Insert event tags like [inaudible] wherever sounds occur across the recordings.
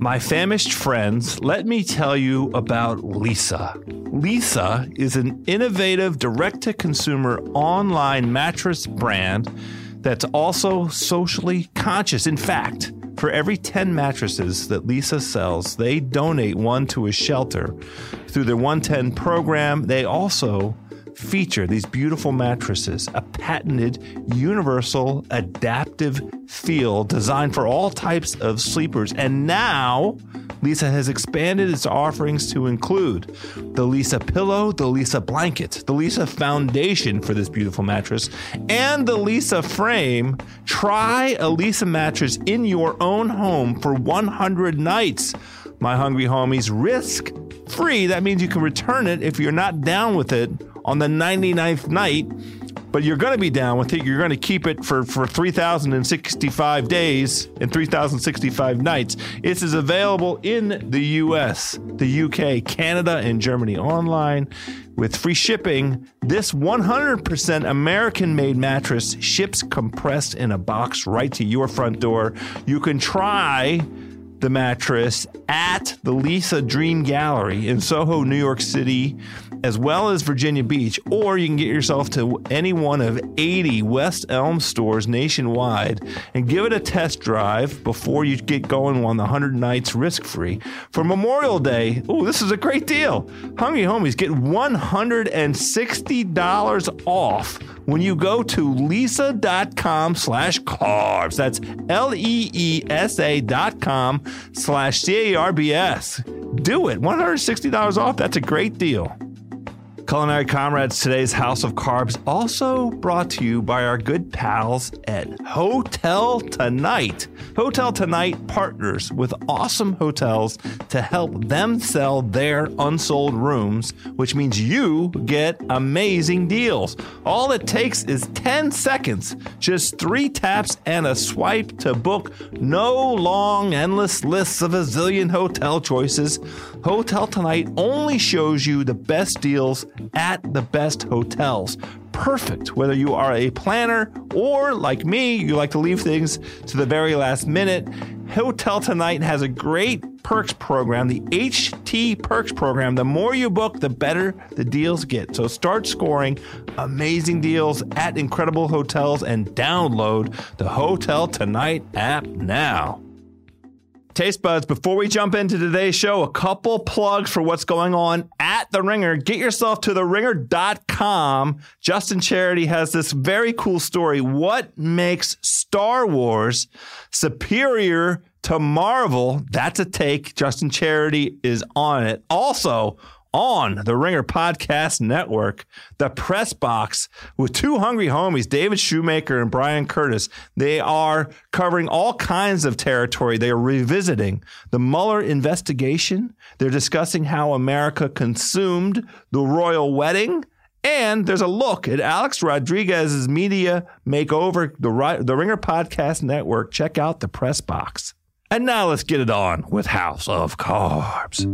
My famished friends, let me tell you about Leesa. Leesa is an innovative direct to consumer online mattress brand that's also socially conscious. In fact, for every 10 mattresses that Leesa sells, they donate one to a shelter. Through their 110 program, they also feature these beautiful mattresses, a patented universal adaptive feel designed for all types of sleepers. And now, Leesa has expanded its offerings to include the Leesa pillow, the Leesa blanket, the Leesa foundation for this beautiful mattress, and the Leesa frame. Try a Leesa mattress in your own home for 100 nights. My hungry homies, risk free. That means you can return it if you're not down with it on the 99th night, but you're going to be down with it. You're going to keep it for, for 3,065 days and 3,065 nights. This is available in the US, the UK, Canada, and Germany online with free shipping. This 100% American made mattress ships compressed in a box right to your front door. You can try the mattress at the Leesa Dream Gallery in Soho, New York City as well as Virginia Beach, or you can get yourself to any one of 80 West Elm stores nationwide and give it a test drive before you get going on the 100 nights risk free. For Memorial Day, oh, this is a great deal. Hungry Homies get $160 off when you go to leesa.com slash carbs. That's L-E-E-S-A dot com slash C-A-R-B-S. Do it. $160 off. That's a great deal. Culinary Comrades, today's House of Carbs, also brought to you by our good pals at Hotel Tonight. Hotel Tonight partners with awesome hotels to help them sell their unsold rooms, which means you get amazing deals. All it takes is 10 seconds, just three taps and a swipe to book. No long, endless lists of a zillion hotel choices. Hotel Tonight only shows you the best deals at the best hotels. Perfect whether you are a planner or, like me, you like to leave things to the very last minute. Hotel Tonight has a great perks program, the HT Perks program. The more you book, the better the deals get. So start scoring amazing deals at incredible hotels and download the Hotel Tonight app now. Taste buds, before we jump into today's show, a couple plugs for what's going on at The Ringer. Get yourself to theringer.com. Justin Charity has this very cool story. What makes Star Wars superior to Marvel? That's a take. Justin Charity is on it. Also, on the Ringer Podcast Network, the Press Box with two hungry homies, David Shoemaker and Bryan Curtis. They are covering all kinds of territory. They are revisiting the Mueller investigation. They're discussing how America consumed the royal wedding. And there's a look at Alex Rodriguez's media makeover, the, the Ringer Podcast Network. Check out the Press Box. And now let's get it on with House of Carbs.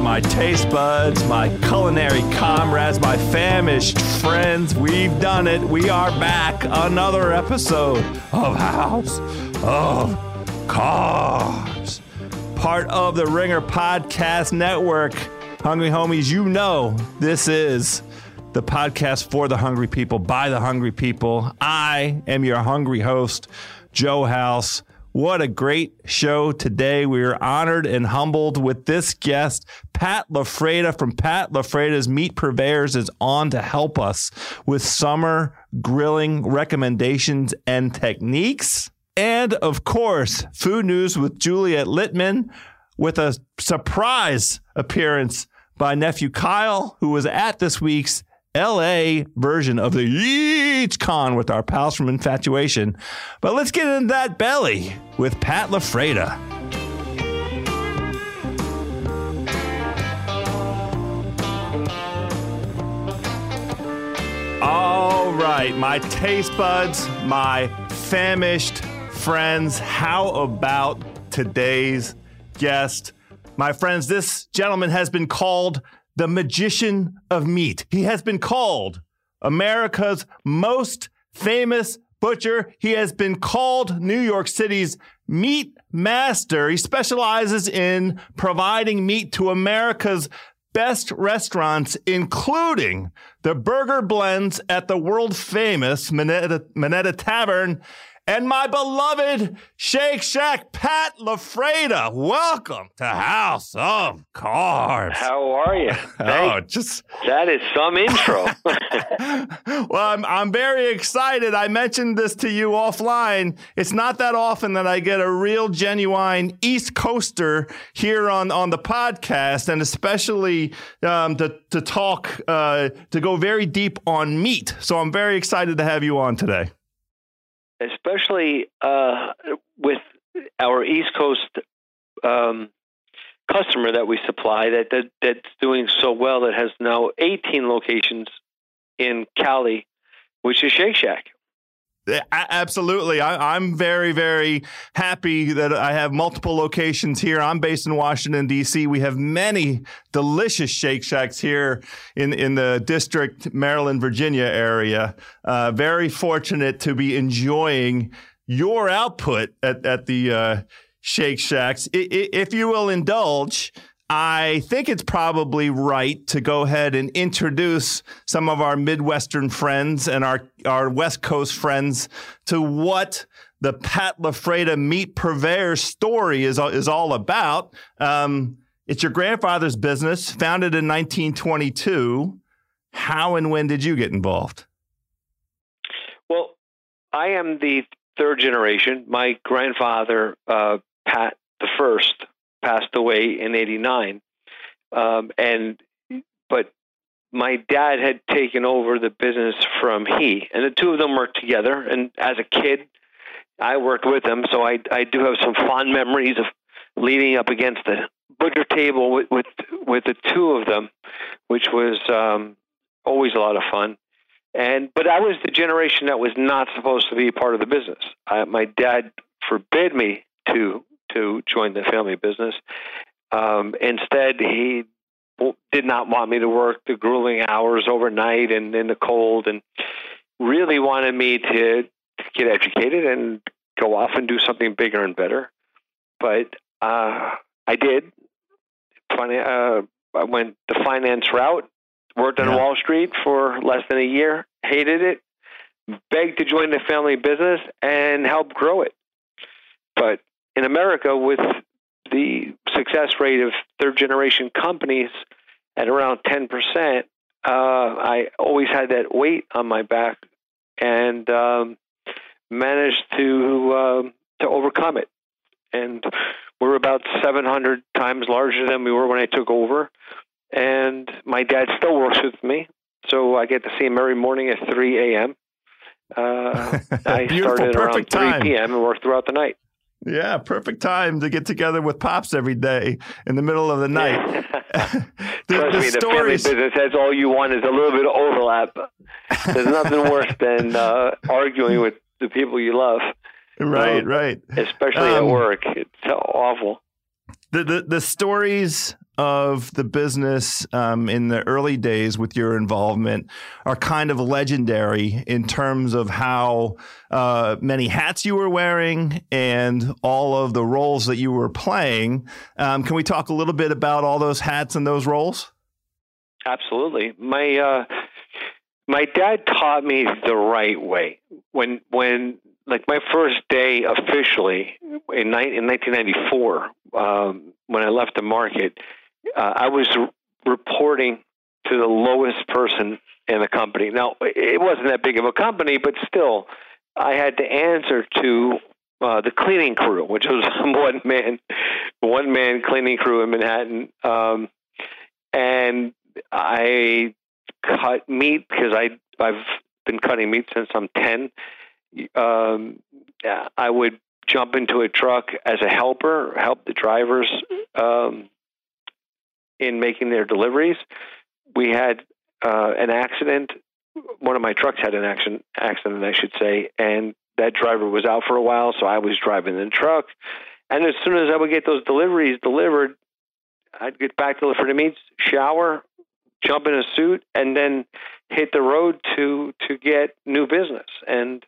My taste buds, my culinary comrades, my famished friends, we've done it. We are back. Another episode of House of Carbs, part of the Ringer Podcast Network. Hungry homies, you know this is the podcast for the hungry people, by the hungry people. I am your hungry host, Joe House. What a great show today. We are honored and humbled with this guest. Pat LaFrieda from Pat LaFrieda's Meat Purveyors is on to help us with summer grilling recommendations and techniques. And of course, food news with Juliet Litman with a surprise appearance by nephew Kyle, who was at this week's LA version of the Yeats Con with our pals from Infatuation. But let's get into that belly with Pat LaFrieda. All right, my taste buds, my famished friends, how about today's guest? My friends, this gentleman has been called the magician of meat. He has been called America's most famous butcher. He has been called New York City's meat master. He specializes in providing meat to America's best restaurants, including the burger blends at the world famous Minetta, Minetta Tavern and my beloved Shake Shack, Pat LaFrieda. Welcome to House of Carbs. How are you? [laughs] oh, just that is some intro. [laughs] [laughs] well, I'm I'm very excited. I mentioned this to you offline. It's not that often that I get a real genuine East Coaster here on on the podcast, and especially um, to to talk uh, to go very deep on meat. So I'm very excited to have you on today especially uh, with our East Coast um, customer that we supply that, that that's doing so well that has now 18 locations in Cali, which is Shake Shack. Absolutely. I, am very, very happy that I have multiple locations here. I'm based in Washington, D.C. We have many delicious Shake Shacks here in, in the district, Maryland, Virginia area. Uh, very fortunate to be enjoying your output at, at the uh, Shake Shacks. If you will indulge, I think it's probably right to go ahead and introduce some of our Midwestern friends and our, our West Coast friends to what the Pat LaFrieda Meat Purveyor story is, is all about. Um, it's your grandfather's business, founded in 1922. How and when did you get involved? Well, I am the third generation. My grandfather, uh, Pat the first, passed away in '89, um, and but my dad had taken over the business from he, and the two of them worked together. And as a kid, I worked with them, so I I do have some fond memories of leaning up against the butcher table with with, with the two of them, which was um, always a lot of fun. And but I was the generation that was not supposed to be part of the business. I, my dad forbid me to to join the family business. Um, instead, he did not want me to work the grueling hours overnight and in the cold, and really wanted me to, to get educated and go off and do something bigger and better. But uh, I did. Funny, uh, I went the finance route. Worked on yeah. Wall Street for less than a year. Hated it. Begged to join the family business and help grow it. But in America with the success rate of third generation companies at around 10%, uh, I always had that weight on my back and um, managed to uh, to overcome it. And we're about 700 times larger than we were when I took over. And my dad still works with me, so I get to see him every morning at 3 a.m. Uh, [laughs] I started around 3 time. p.m. and worked throughout the night. Yeah, perfect time to get together with pops every day in the middle of the night. [laughs] [laughs] the, Trust the me, stories... the family business has all you want is a little bit of overlap. There's nothing worse [laughs] than uh, arguing with the people you love. Right, um, right. Especially um, at work, it's awful. The, the the stories of the business um, in the early days with your involvement are kind of legendary in terms of how uh, many hats you were wearing and all of the roles that you were playing. Um, can we talk a little bit about all those hats and those roles? Absolutely. My uh, my dad taught me the right way. When when like my first day officially in, in 1994, um, when I left the market, uh, I was reporting to the lowest person in the company. Now, it wasn't that big of a company, but still, I had to answer to uh, the cleaning crew, which was [laughs] one man, one man cleaning crew in Manhattan. Um, and I cut meat because I I've been cutting meat since I'm ten. Um, I would jump into a truck as a helper, help the drivers um, in making their deliveries. We had uh, an accident. One of my trucks had an accident, accident, I should say, and that driver was out for a while, so I was driving the truck. And as soon as I would get those deliveries delivered, I'd get back to the meats, shower, jump in a suit, and then hit the road to to get new business, and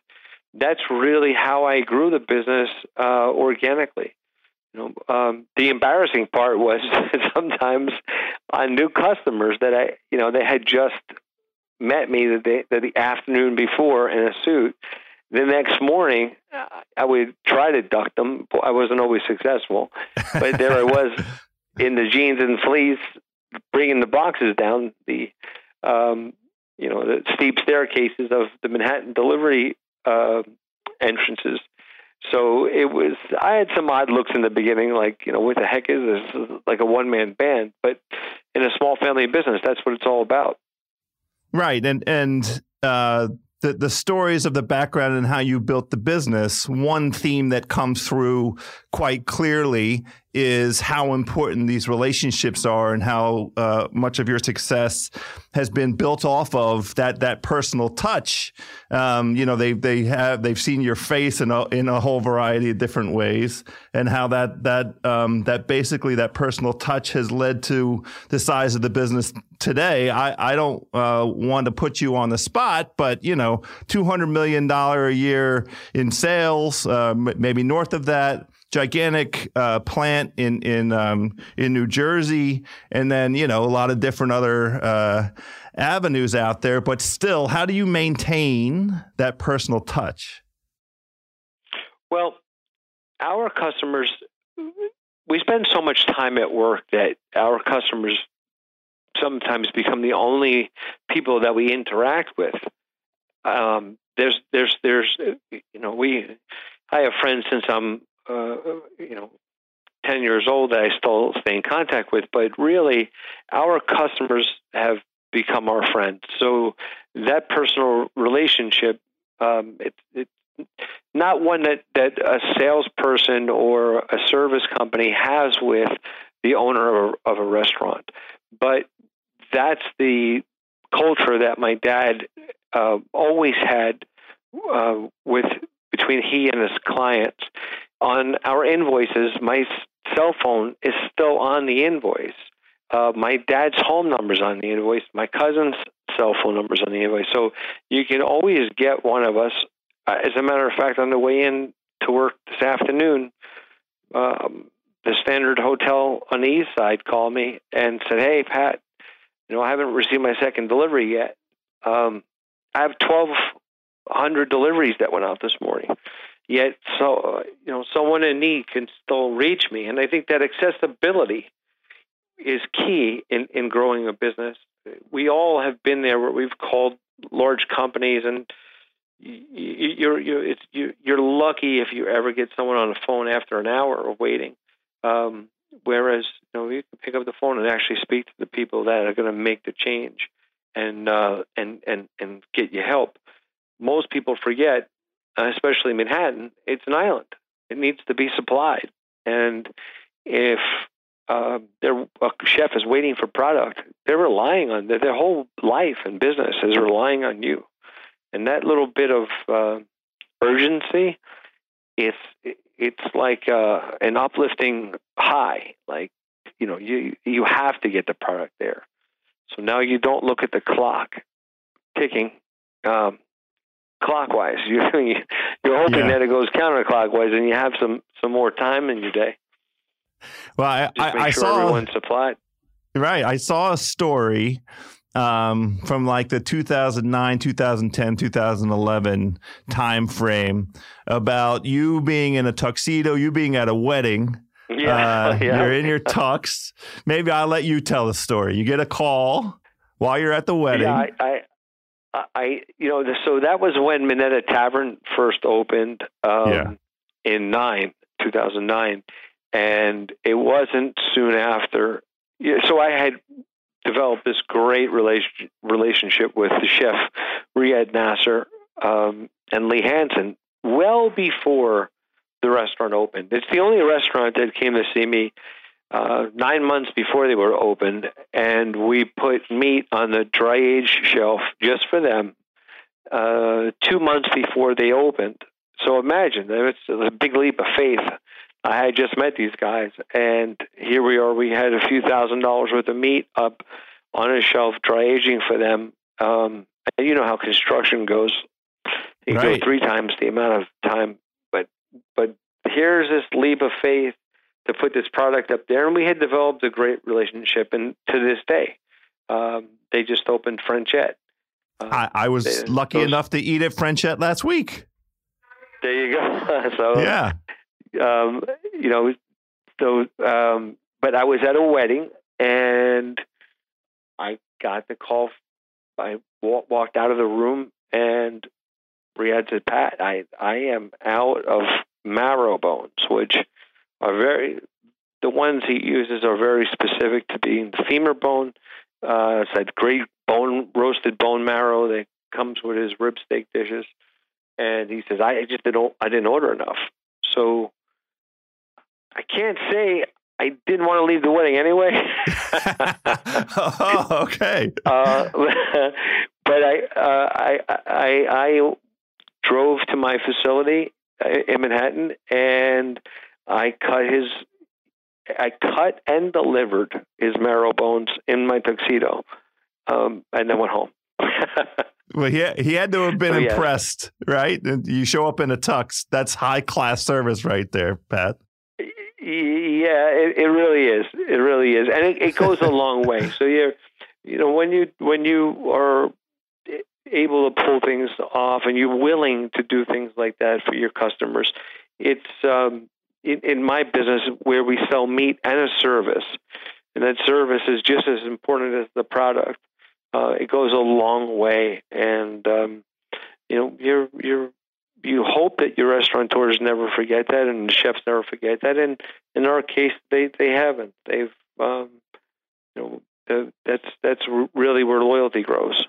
that's really how I grew the business uh, organically. You know, um, the embarrassing part was [laughs] sometimes on new customers that I, you know, they had just met me the day, the afternoon before in a suit. The next morning, I would try to duck them. I wasn't always successful, but there I was [laughs] in the jeans and fleece, bringing the boxes down the, um, you know, the steep staircases of the Manhattan delivery uh, entrances so it was. I had some odd looks in the beginning, like you know, what the heck is this? Like a one man band, but in a small family business, that's what it's all about. Right, and and uh, the the stories of the background and how you built the business. One theme that comes through quite clearly is how important these relationships are and how uh, much of your success has been built off of that that personal touch. Um, you know, they they have they've seen your face in a in a whole variety of different ways, and how that that um, that basically that personal touch has led to the size of the business today. I I don't uh, want to put you on the spot, but you know, two hundred million dollar a year in sales, uh, maybe north of that gigantic uh, plant in in um, in New Jersey, and then you know a lot of different other uh, avenues out there. But still, how do you maintain that personal touch? Well, our customers, we spend so much time at work that our customers sometimes become the only people that we interact with. Um, there's, there's, there's, you know, we. I have friends since I'm uh, you know, 10 years old that I still stay in contact with, but really our customers have become our friends. So that personal relationship, um, it, it, not one that, that a salesperson or a service company has with the owner of a, of a restaurant, but that's the culture that my dad uh, always had uh, with between he and his clients on our invoices, my cell phone is still on the invoice. Uh, my dad's home number's on the invoice. My cousin's cell phone number's on the invoice. So you can always get one of us. Uh, as a matter of fact, on the way in to work this afternoon, um, the Standard Hotel on the East Side called me and said, "Hey, Pat, you know I haven't received my second delivery yet. Um, I have twelve hundred deliveries that went out this morning." Yet so you know someone in need can still reach me. And i think that accessibility is key in in growing a business. We all have been there where we've called large companies and you're you're you're lucky if you ever get someone on the phone after an hour of waiting. Um, whereas you know you can pick up the phone and actually speak to the people that are going to make the change and uh, and and and get you help. Most people forget especially Manhattan, it's an island. It needs to be supplied. And if uh, their a chef is waiting for product, they're relying on their, their whole life and business is relying on you. And that little bit of uh, urgency, it's it's like uh, an uplifting high. Like you know, you you have to get the product there. So now you don't look at the clock ticking. Um, clockwise. [laughs] You you're hoping yeah. that it goes counterclockwise, and you have some some more time in your day. Well, I, I, I sure saw everyone's supplied. Right, I saw a story um, from like the 2009, 2010, 2011 time frame about you being in a tuxedo, you being at a wedding. Yeah, uh, [laughs] yeah. you're in your tux. Maybe I'll let you tell the story. You get a call while you're at the wedding. Yeah, I, I I, you know, so that was when Minetta Tavern first opened um, yeah. in nine, 2009. And it wasn't soon after. So I had developed this great relation, relationship with the chef, Riad Nasr um, and Lee Hanson, well before the restaurant opened. It's the only restaurant that came to see me uh, nine months before they were opened, and we put meat on the dry age shelf just for them uh, two months before they opened. So imagine, it's a big leap of faith. I had just met these guys, and here we are. We had a few thousand dollars worth of meat up on a shelf, dry aging for them. Um, And you know how construction goes. You Right. go three times the amount of time, but but here's this leap of faith to put this product up there, and we had developed a great relationship, and to this day, um, they just opened Frenchette. Uh, I, I was they- lucky those- enough to eat at Frenchette last week. there you go. [laughs] so Yeah. um, you know, so, um, but I was at a wedding and I got the call. I wa- walked out of the room and Riad said, Pat, I, I am out of marrow bones, which are very, the ones he uses are very specific to being the femur bone. Uh, it's that great bone, roasted bone marrow that comes with his rib steak dishes. And he says, I just didn't, I didn't order enough. So I can't say I didn't want to leave the wedding anyway. [laughs] oh, okay. [laughs] uh, but I, uh, I, I, I drove to my facility uh, in Manhattan and I cut his, I cut and delivered his marrow bones in my tuxedo, um, and then went home. [laughs] Well, he he had to have been Oh, yeah. impressed, right? And you show up in a tux. That's high class service right there, Pat. Yeah, it, it really is. It really is, and it, it goes a long way. So you're, you know, when you when you are able to pull things off, and you're willing to do things like that for your customers, it's um, in, in my business where we sell meat and a service, and that service is just as important as the product. Uh, it goes a long way, and um, you know, you're you're you hope that your restaurateurs never forget that and the chefs never forget that. And in our case they they haven't. They've um you know uh, that's that's really where loyalty grows.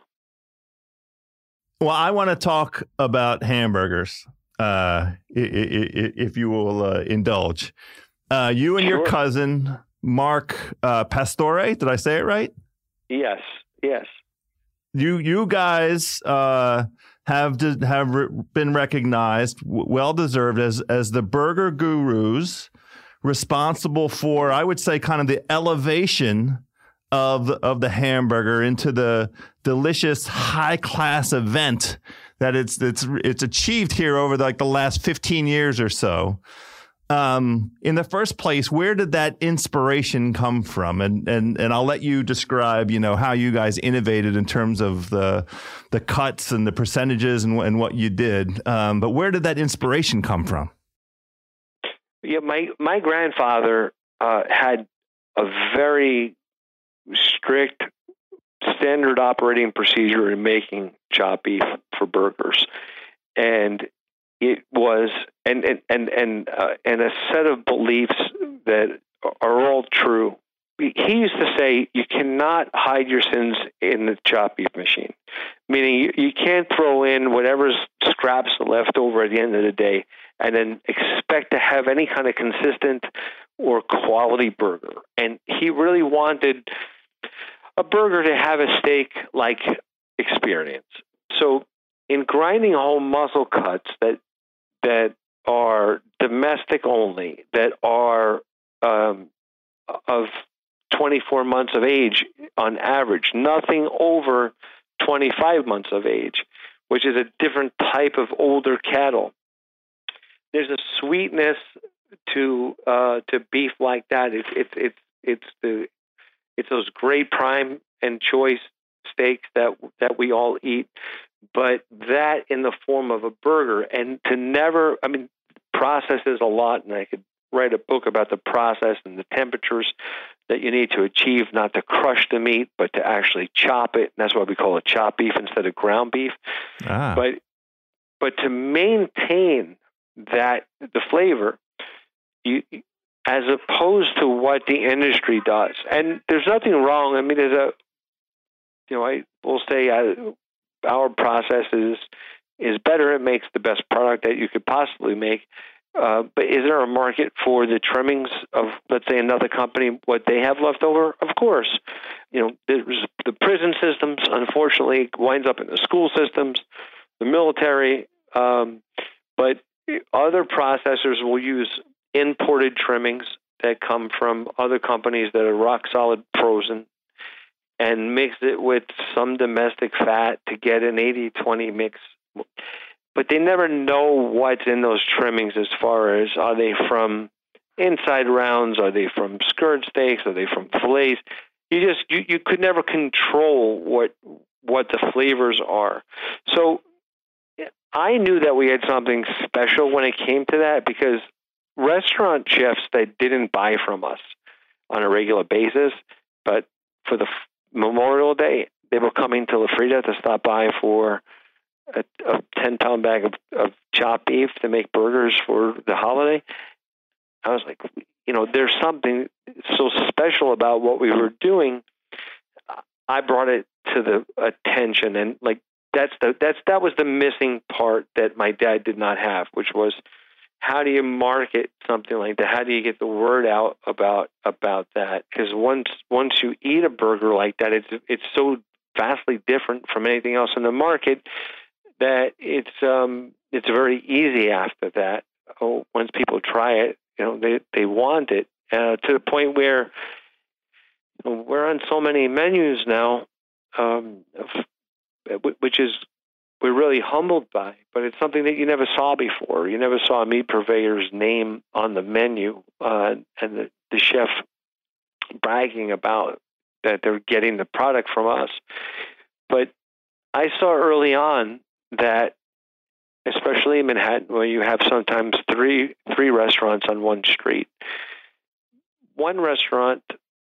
Well, I want to talk about hamburgers, uh, if you will uh, indulge. Uh, you and your cousin Mark uh, Pastore, did I say it right? yes yes You you guys uh, have have re- been recognized, w- well deserved as as the burger gurus, responsible for I would say kind of the elevation of of the hamburger into the delicious high class event that it's it's it's achieved here over like the last 15 years or so. Um, in the first place, where did that inspiration come from? And and and I'll let you describe, you know, how you guys innovated in terms of the the cuts and the percentages and, and what you did. Um, but where did that inspiration come from? yeah my my grandfather uh had a very strict standard operating procedure in making chopped beef for burgers and it was and and and and, uh, and a set of beliefs that are all true. He used to say you cannot hide your sins in the chop beef machine, meaning you, you can't throw in whatever's scraps left over at the end of the day and then expect to have any kind of consistent or quality burger. And he really wanted a burger to have a steak like experience. So in grinding home muscle cuts that that are domestic only, that are um, of 24 months of age on average, nothing over 25 months of age, which is a different type of older cattle. There's a sweetness to uh, to beef like that. It's it's it's it's the it's those great prime and choice steaks that that we all eat but that in the form of a burger and to never i mean process is a lot and i could write a book about the process and the temperatures that you need to achieve not to crush the meat but to actually chop it and that's why we call it chop beef instead of ground beef. Ah, but but to maintain that the flavor you as opposed to what the industry does. And there's nothing wrong. I mean there's a you know i will say uh, our process is is better. It makes the best product that you could possibly make. Uh, but is there a market for the trimmings of let's say another company what they have left over? Of course. You know there's the prison systems unfortunately winds up in the school systems the military um, but other processors will use imported trimmings that come from other companies that are rock solid frozen and mix it with some domestic fat to get an 80-20 mix. But they never know what's in those trimmings as far as are they from inside rounds, are they from skirt steaks, are they from fillets? You just you, you could never control what what the flavors are. So I knew that we had something special when it came to that because restaurant chefs that didn't buy from us on a regular basis, but for the Memorial Day, they were coming to La Frida to stop by for a, a 10 pound bag of, of chopped beef to make burgers for the holiday. I was like, you know, there's something so special about what we were doing. I brought it to the attention and like that's the that's that was the missing part that my dad did not have, which was how do you market something like that? How do you get the word out about about that? Because once once you eat a burger like that, it's it's so vastly different from anything else in the market that it's um it's very easy after that. Oh, once people try it, you know they they want it uh, to the point where we're on so many menus now, um, which is we're really humbled by. But it's something that you never saw before. You never saw a meat purveyor's name on the menu, uh, and the, the chef bragging about that they're getting the product from us. But I saw early on that, especially in Manhattan, where you have sometimes three three restaurants on one street, one restaurant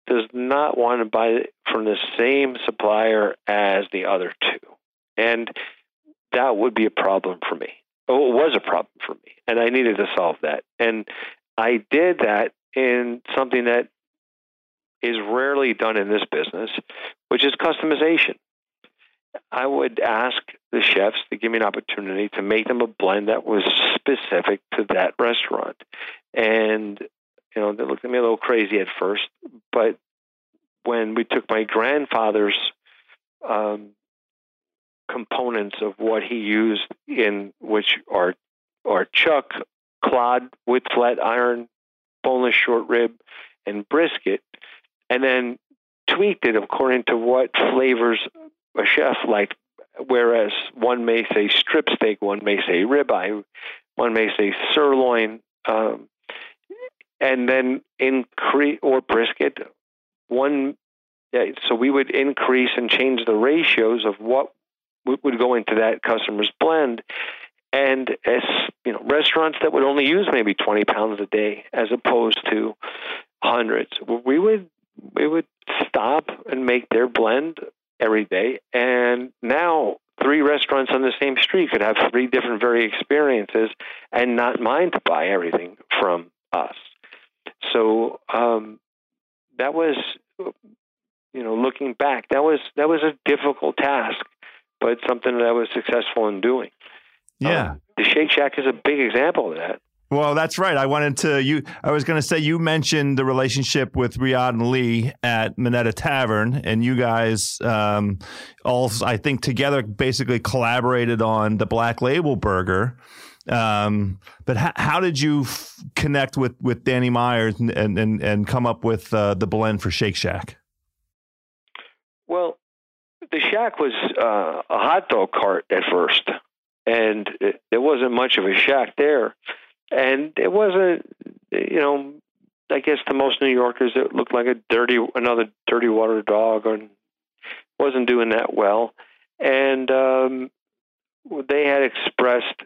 does not want to buy from the same supplier as the other two. And that would be a problem for me. Oh, it was a problem for me. And I needed to solve that. And I did that in something that is rarely done in this business, which is customization. I would ask the chefs to give me an opportunity to make them a blend that was specific to that restaurant. And, you know, they looked at me a little crazy at first, but when we took my grandfather's um, components of what he used in which are are chuck, clod with flat iron, boneless short rib, and brisket, and then tweaked it according to what flavors a chef liked. Whereas one may say strip steak, one may say ribeye, one may say sirloin, um, and then increase or brisket. One, yeah, so we would increase and change the ratios of what would go into that customer's blend. And as you know, restaurants that would only use maybe 20 pounds a day as opposed to hundreds, we would we would stop and make their blend every day. And now three restaurants on the same street could have three different very experiences and not mind to buy everything from us. So um, that was, you know, looking back, that was that was a difficult task but something that I was successful in doing. Yeah. Um, the Shake Shack is a big example of that. Well, that's right. I wanted to you. I was going to say you mentioned the relationship with Riad and Lee at Minetta Tavern, and you guys um, all, I think, together basically collaborated on the Black Label Burger. Um, but how, how did you f- connect with with Danny Myers and and and come up with uh, the blend for Shake Shack? Well, the shack was uh, a hot dog cart at first, and it, there wasn't much of a shack there, and it wasn't, you know, I guess to most New Yorkers it looked like a dirty, another dirty water dog, and wasn't doing that well, and um, they had expressed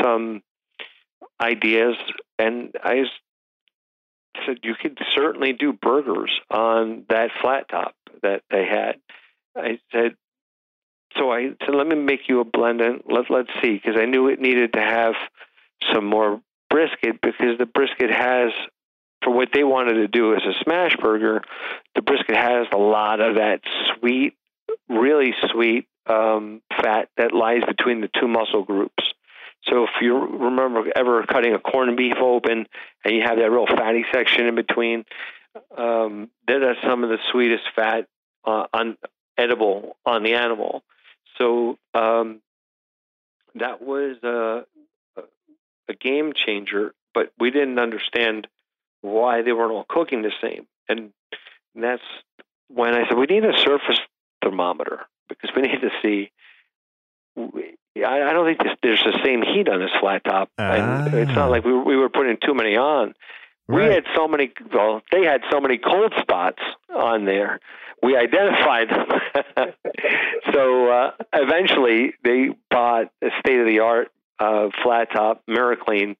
some ideas, and I said you could certainly do burgers on that flat top that they had I said, so I said, let me make you a blend and let, let's see, because I knew it needed to have some more brisket because the brisket has, for what they wanted to do as a smash burger, the brisket has a lot of that sweet, really sweet um, fat that lies between the two muscle groups. So if you remember ever cutting a corned beef open and you have that real fatty section in between, um, some of the sweetest fat uh, on edible on the animal. So um, that was a, a game changer, but we didn't understand why they weren't all cooking the same. And that's when I said we need a surface thermometer because we [laughs] need to see. I, don't think there's the same heat on this flat top, ah. it's not like we, we were putting too many on. Right. We had so many. Well, they had so many cold spots on there. We identified them. [laughs] so uh, eventually, they bought a state of the art uh, flat top MiraClean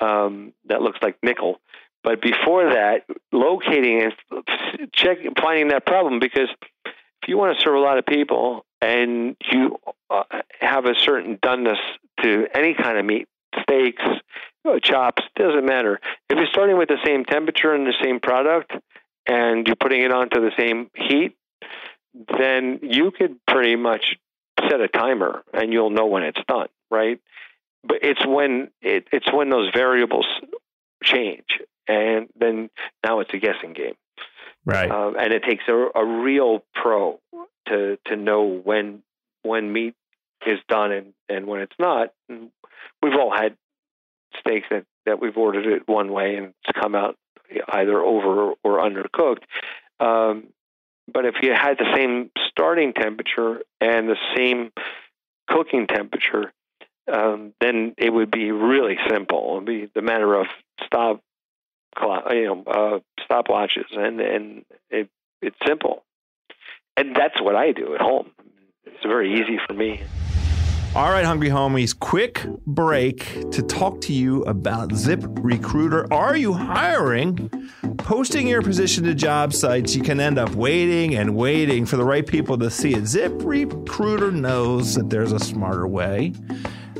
um, that looks like nickel. But before that, locating and check finding that problem because if you want to serve a lot of people and you uh, have a certain doneness to any kind of meat, steaks, uh, chops, doesn't matter. If you're starting with the same temperature and the same product and you're putting it onto the same heat, then you could pretty much set a timer and you'll know when it's done, right? But it's when it, it's when those variables change, and then now it's a guessing game, right? Uh, and it takes a, a real pro to to know when when meat is done and, and when it's not. And we've all had steaks that, that we've ordered it one way and it's come out either over or undercooked. Um, but if you had the same starting temperature and the same cooking temperature, um, then it would be really simple. It would be the matter of stop, you know, uh, stopwatches, and and it, it's simple and that's what I do at home. It's very easy for me. All right, hungry homies, quick break to talk to you about Zip Recruiter. Are you hiring? Posting your position to job sites, you can end up waiting and waiting for the right people to see it. Zip Recruiter knows that there's a smarter way.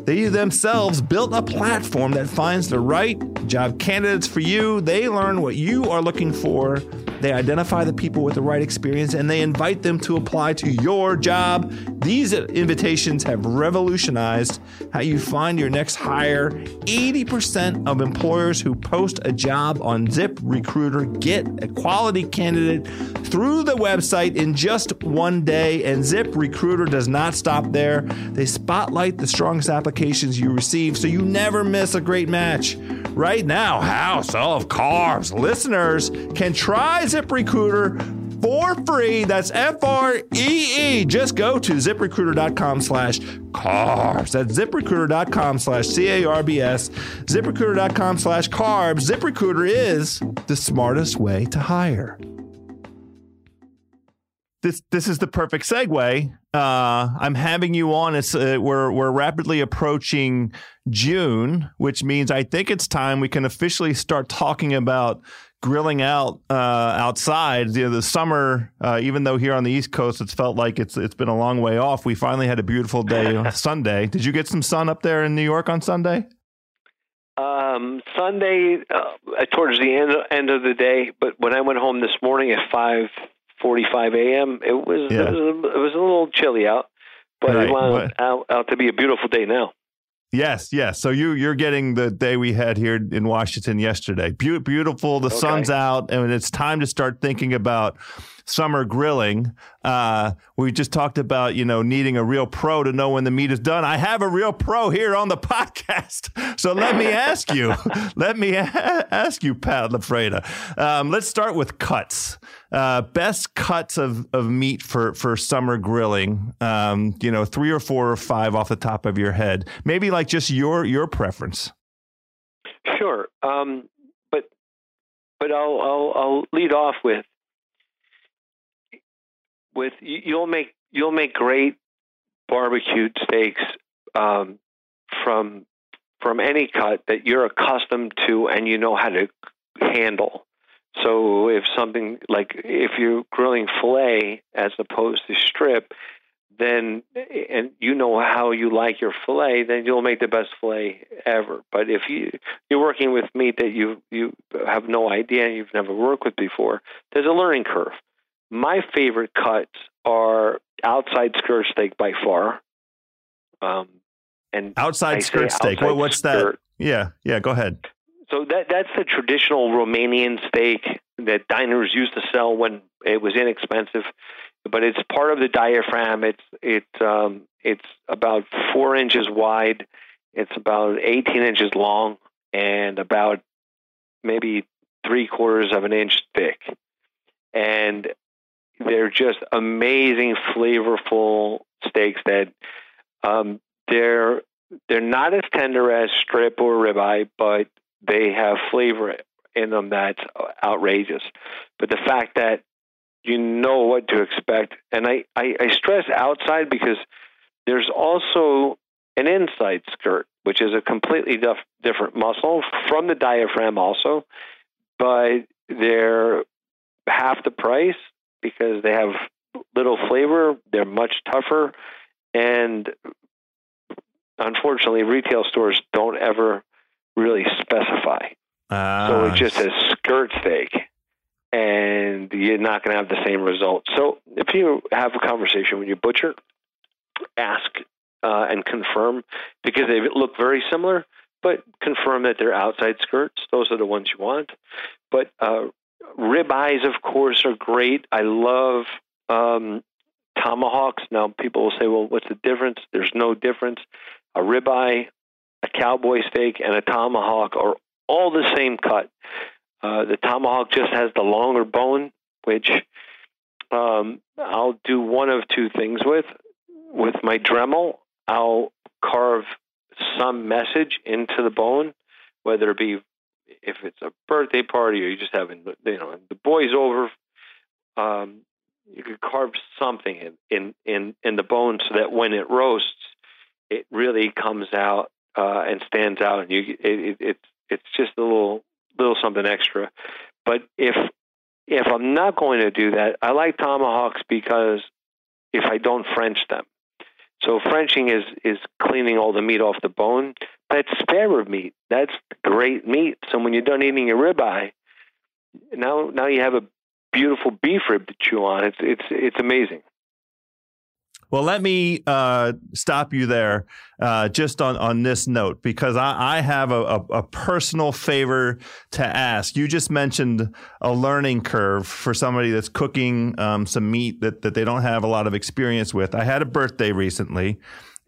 They themselves built a platform that finds the right job candidates for you. They learn what you are looking for they identify the people with the right experience and they invite them to apply to your job. These invitations have revolutionized how you find your next hire. 80% of employers who post a job on Zip Recruiter get a quality candidate through the website in just one day. And Zip Recruiter does not stop there. They spotlight the strongest applications you receive so you never miss a great match. Right now, House of Carbs listeners can try ZipRecruiter for free. That's F R E E. Just go to ziprecruiter.com slash carbs. That's ziprecruiter.com slash C A R B S. Ziprecruiter.com slash carbs. ZipRecruiter is the smartest way to hire. This, this is the perfect segue. Uh, I'm having you on. It's uh, we're we're rapidly approaching June, which means I think it's time we can officially start talking about grilling out uh, outside. You know, the summer, uh, even though here on the East Coast it's felt like it's it's been a long way off. We finally had a beautiful day [laughs] Sunday. Did you get some sun up there in New York on Sunday? Um, Sunday, uh, towards the end end of the day, but when I went home this morning at five forty five a.m., it was, yeah. it was a, it was a little chilly out, but right, it wound out, out to be a beautiful day now. Yes, yes. So you you're getting the day we had here in Washington yesterday. Be- beautiful. The okay. sun's out, and it's time to start thinking about summer grilling. Uh, we just talked about you know needing a real pro to know when the meat is done. I have a real pro here on the [laughs] podcast, so let me ask you, [laughs] let me a- ask you, Pat LaFrieda. Um, let's start with cuts. Uh, best cuts of, of meat for for summer grilling. Um, you know, three or four or five off the top of your head. Maybe like just your your preference. Sure, um, but but I'll, I'll I'll lead off with with you'll make you'll make great barbecued steaks um, from from any cut that you're accustomed to and you know how to handle. So if something like if you're grilling fillet as opposed to strip, then and you know how you like your fillet, then you'll make the best fillet ever. But if you you're working with meat that you you have no idea and you've never worked with before, there's a learning curve. My favorite cuts are outside skirt steak by far. Um, and outside I skirt steak. Outside what's skirt. that? Yeah, yeah. Go ahead. So that that's the traditional Romanian steak that diners used to sell when it was inexpensive, but it's part of the diaphragm. It's it's um, it's about four inches wide. It's about 18 inches long and about maybe three quarters of an inch thick. And they're just amazing, flavorful steaks that um, they're they're not as tender as strip or ribeye, but they have flavor in them that's outrageous. But the fact that you know what to expect, and I, I, I stress outside because there's also an inside skirt, which is a completely dif- different muscle from the diaphragm, also, but they're half the price because they have little flavor. They're much tougher, and unfortunately, retail stores don't ever really specify. Uh, so it just says skirt steak, and you're not going to have the same result. So if you have a conversation with your butcher, ask uh, and confirm because they look very similar, but confirm that they're outside skirts. Those are the ones you want. But uh, rib eyes, of course, are great. I love um, tomahawks. Now, people will say, well, what's the difference? There's no difference. A ribeye, a cowboy steak, and a tomahawk are all the same cut. Uh, the tomahawk just has the longer bone, which um, I'll do one of two things with. With my Dremel, I'll carve some message into the bone, whether it be if it's a birthday party or you just having you know the boys over. Um, you could carve something in, in in in the bone so that when it roasts, it really comes out uh, and stands out, and you it, it, it's it's just a little little something extra. But if if I'm not going to do that, I like tomahawks because if I don't French them. So Frenching is is cleaning all the meat off the bone. That's spare rib meat. That's great meat. So when you're done eating your ribeye, now now you have a beautiful beef rib to chew on. It's it's it's amazing. Well, let me uh, stop you there uh, just on, on this note because I, I have a, a, a, personal favor to ask. You just mentioned a learning curve for somebody that's cooking um, some meat that, that they don't have a lot of experience with. I had a birthday recently,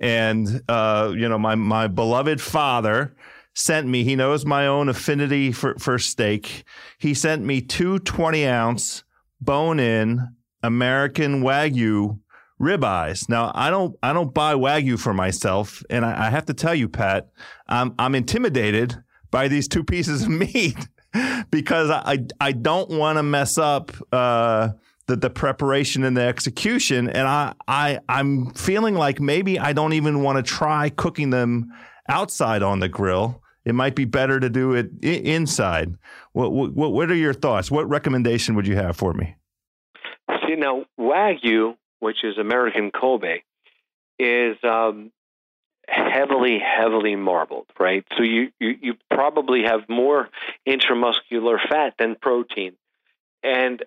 and uh, you know my my beloved father sent me. He knows my own affinity for for steak. He sent me two 20 ounce bone in American Wagyu ribeyes. Now, I don't I don't buy wagyu for myself, and I, I have to tell you, Pat, I'm I'm intimidated by these two pieces of [laughs] meat because I I don't want to mess up. Uh, the, the preparation and the execution, and I, I I'm feeling like maybe I don't even want to try cooking them outside on the grill. It might be better to do it inside. What, what what are your thoughts? What recommendation would you have for me? See now, wagyu which is American Kobe, is um, heavily, heavily marbled, right? So you, you, you probably have more intramuscular fat than protein. And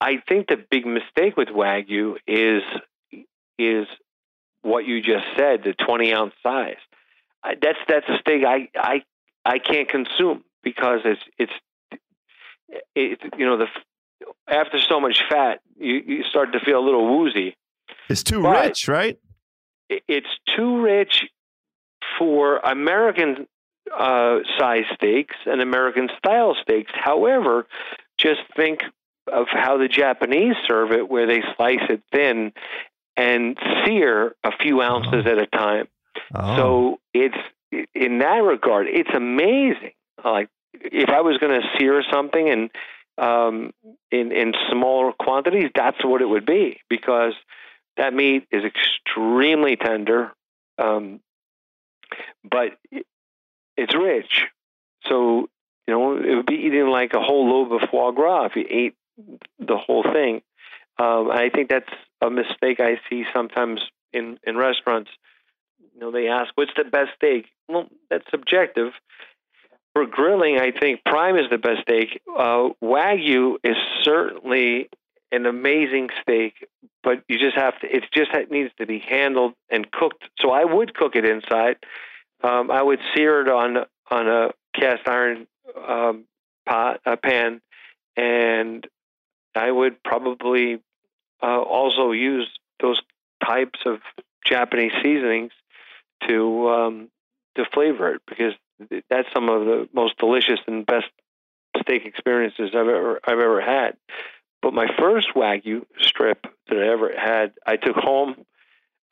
I think the big mistake with Wagyu is is what you just said, the 20 ounce size. That's that's a steak I I I can't consume because it's it's it, you know the after so much fat, you, you start to feel a little woozy. It's too but rich, right? It's too rich for American uh, size steaks and American style steaks. However, just think of how the Japanese serve it, where they slice it thin and sear a few ounces oh. at a time. Oh. So it's in that regard, it's amazing. Like if I was going to sear something and um, in in smaller quantities, that's what it would be because that meat is extremely tender, um, but it's rich. So you know it would be eating like a whole lobe of foie gras if you ate the whole thing. Um, I think that's a mistake I see sometimes in in restaurants. You know, they ask, "What's the best steak?" Well, that's subjective for grilling, I think prime is the best steak. Uh, Wagyu is certainly an amazing steak, but you just have to. It just needs to be handled and cooked. So I would cook it inside. Um, I would sear it on on a cast iron um, pot a pan, and I would probably uh, also use those types of Japanese seasonings to um, to flavor it because that's some of the most delicious and best steak experiences I've ever I've ever had. but my first wagyu strip that I ever had, I took home.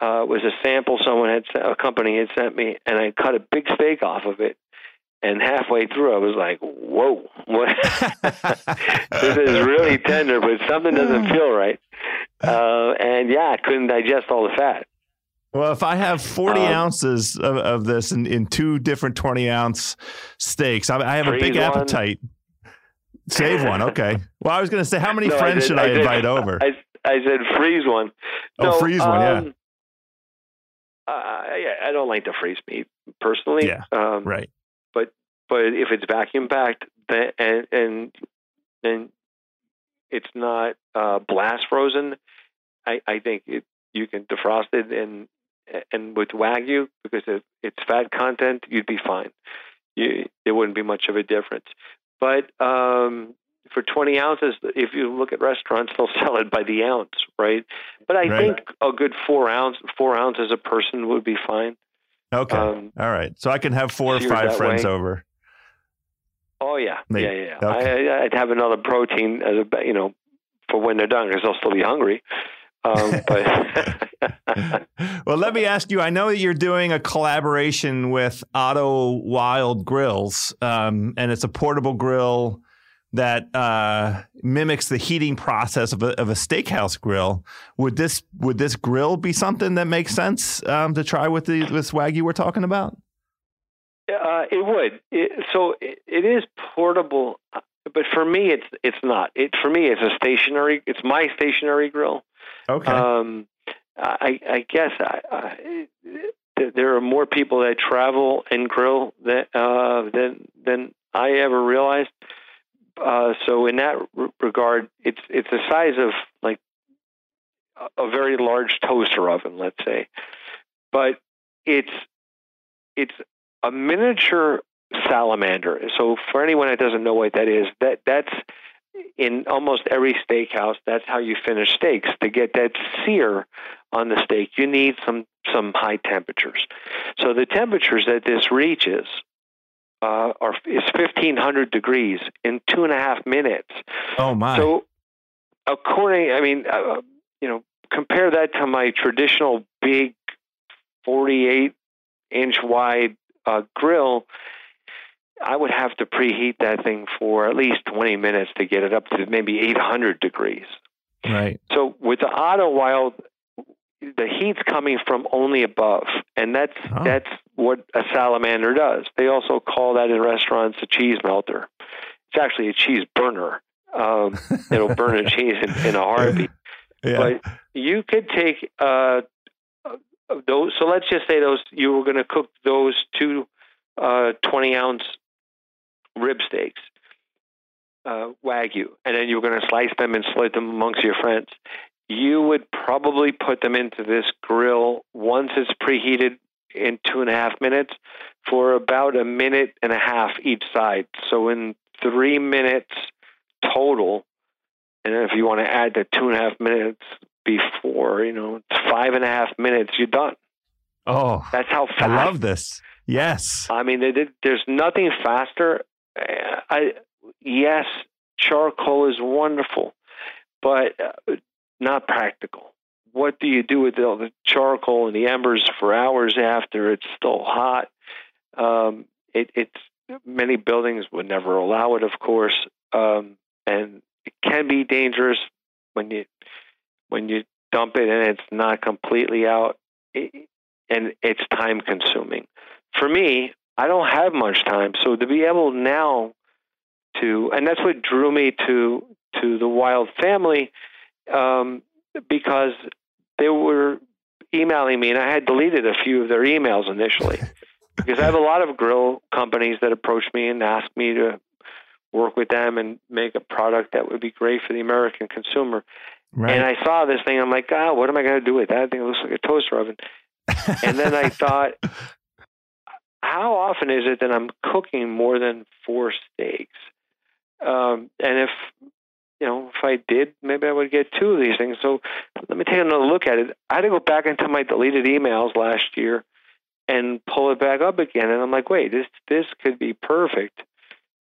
Uh, was a sample someone had a company had sent me, and I cut a big steak off of it. And halfway through, I was like, "Whoa, what? [laughs] this is really tender, but something doesn't [laughs] feel right." Uh, and yeah, I couldn't digest all the fat. Well, if I have 40 um, ounces of, of this in, in, two different 20 ounce steaks, I, I have a big one. appetite. Save one. Okay. Well, I was going to say, how many no, friends I should I, I invite over? I, I said freeze one. Oh, no, freeze one, yeah. Um, uh, I don't like to freeze meat personally. Yeah. Um, right. But but if it's vacuum packed then, and and then it's not uh, blast frozen, I, I think it, you can defrost it and and with wagyu because of its fat content, you'd be fine. You, there wouldn't be much of a difference. But um, for 20 ounces, if you look at restaurants, they'll [laughs] sell it by the ounce, right? But I right. think a good four ounce, four ounces a person would be fine. Okay. Um, All right. So I can have four or five friends way. over. Oh yeah, Maybe. yeah, yeah. Okay. I, would have another protein as a, you know, for when they're done because they'll still be hungry. Um, [laughs] but [laughs] well, let me ask you. I know that you're doing a collaboration with Otto Wilde Grills, um, and it's a portable grill that uh, mimics the heating process of a, of a, steakhouse grill. Would this would this grill be something that makes sense um, to try with the this wagyu we're talking about? Uh, it would. It, so it, it is portable, uh, but for me, it's it's not. It for me, it's a stationary. It's my stationary grill. Okay. Um, I, I guess I, I, there are more people that travel and grill that, uh, than than I ever realized. Uh, so in that regard, it's it's the size of like a very large toaster oven, let's say, but it's it's a miniature salamander. So for anyone that doesn't know what that is, that that's in almost every steakhouse, that's how you finish steaks. To get that sear on the steak, you need some some high temperatures. So the temperatures that this reaches uh, are is fifteen hundred degrees in two and a half minutes. Oh my! So according, I mean, uh, you know, compare that to my traditional big forty-eight inch wide uh, grill I would have to preheat that thing for at least 20 minutes to get it up to maybe 800 degrees. Right. So with the Otto Wilde, the heat's coming from only above, and that's oh. that's what a salamander does. They also call that in restaurants a cheese melter. It's actually a cheese burner. Um, [laughs] it'll burn a cheese in, in a heartbeat. [laughs] Yeah. But you could take uh, those. So let's just say those you were going to cook those two uh, 20 ounce rib steaks, uh, wagyu, and then you were going to slice them and split them amongst your friends, you would probably put them into this grill once it's preheated in two and a half minutes for about a minute and a half each side. So in three minutes total, and if you want to add the two and a half minutes before, you know, it's five and a half minutes, you're done. Oh, that's how fast. I love this. Yes. I mean, there's nothing faster. I yes, charcoal is wonderful, but uh, not practical. What do you do with all the charcoal and the embers for hours after it's still hot? Um, it, it's many buildings would never allow it, of course, um, and it can be dangerous when you when you dump it and it's not completely out, it, and it's time consuming. For me, I don't have much time. So to be able now to, and that's what drew me to to the Wilde family, um, because they were emailing me, and I had deleted a few of their emails initially, [laughs] because I have a lot of grill companies that approach me and ask me to work with them and make a product that would be great for the American consumer. Right. And I saw this thing, I'm like, ah, oh, what am I going to do with that? I think it looks like a toaster oven. [laughs] and then I thought, how often is it that I'm cooking more than four steaks? Um, and if you know, if I did, maybe I would get two of these things. So let me take another look at it. I had to go back into my deleted emails last year and pull it back up again. And I'm like, wait, this this could be perfect.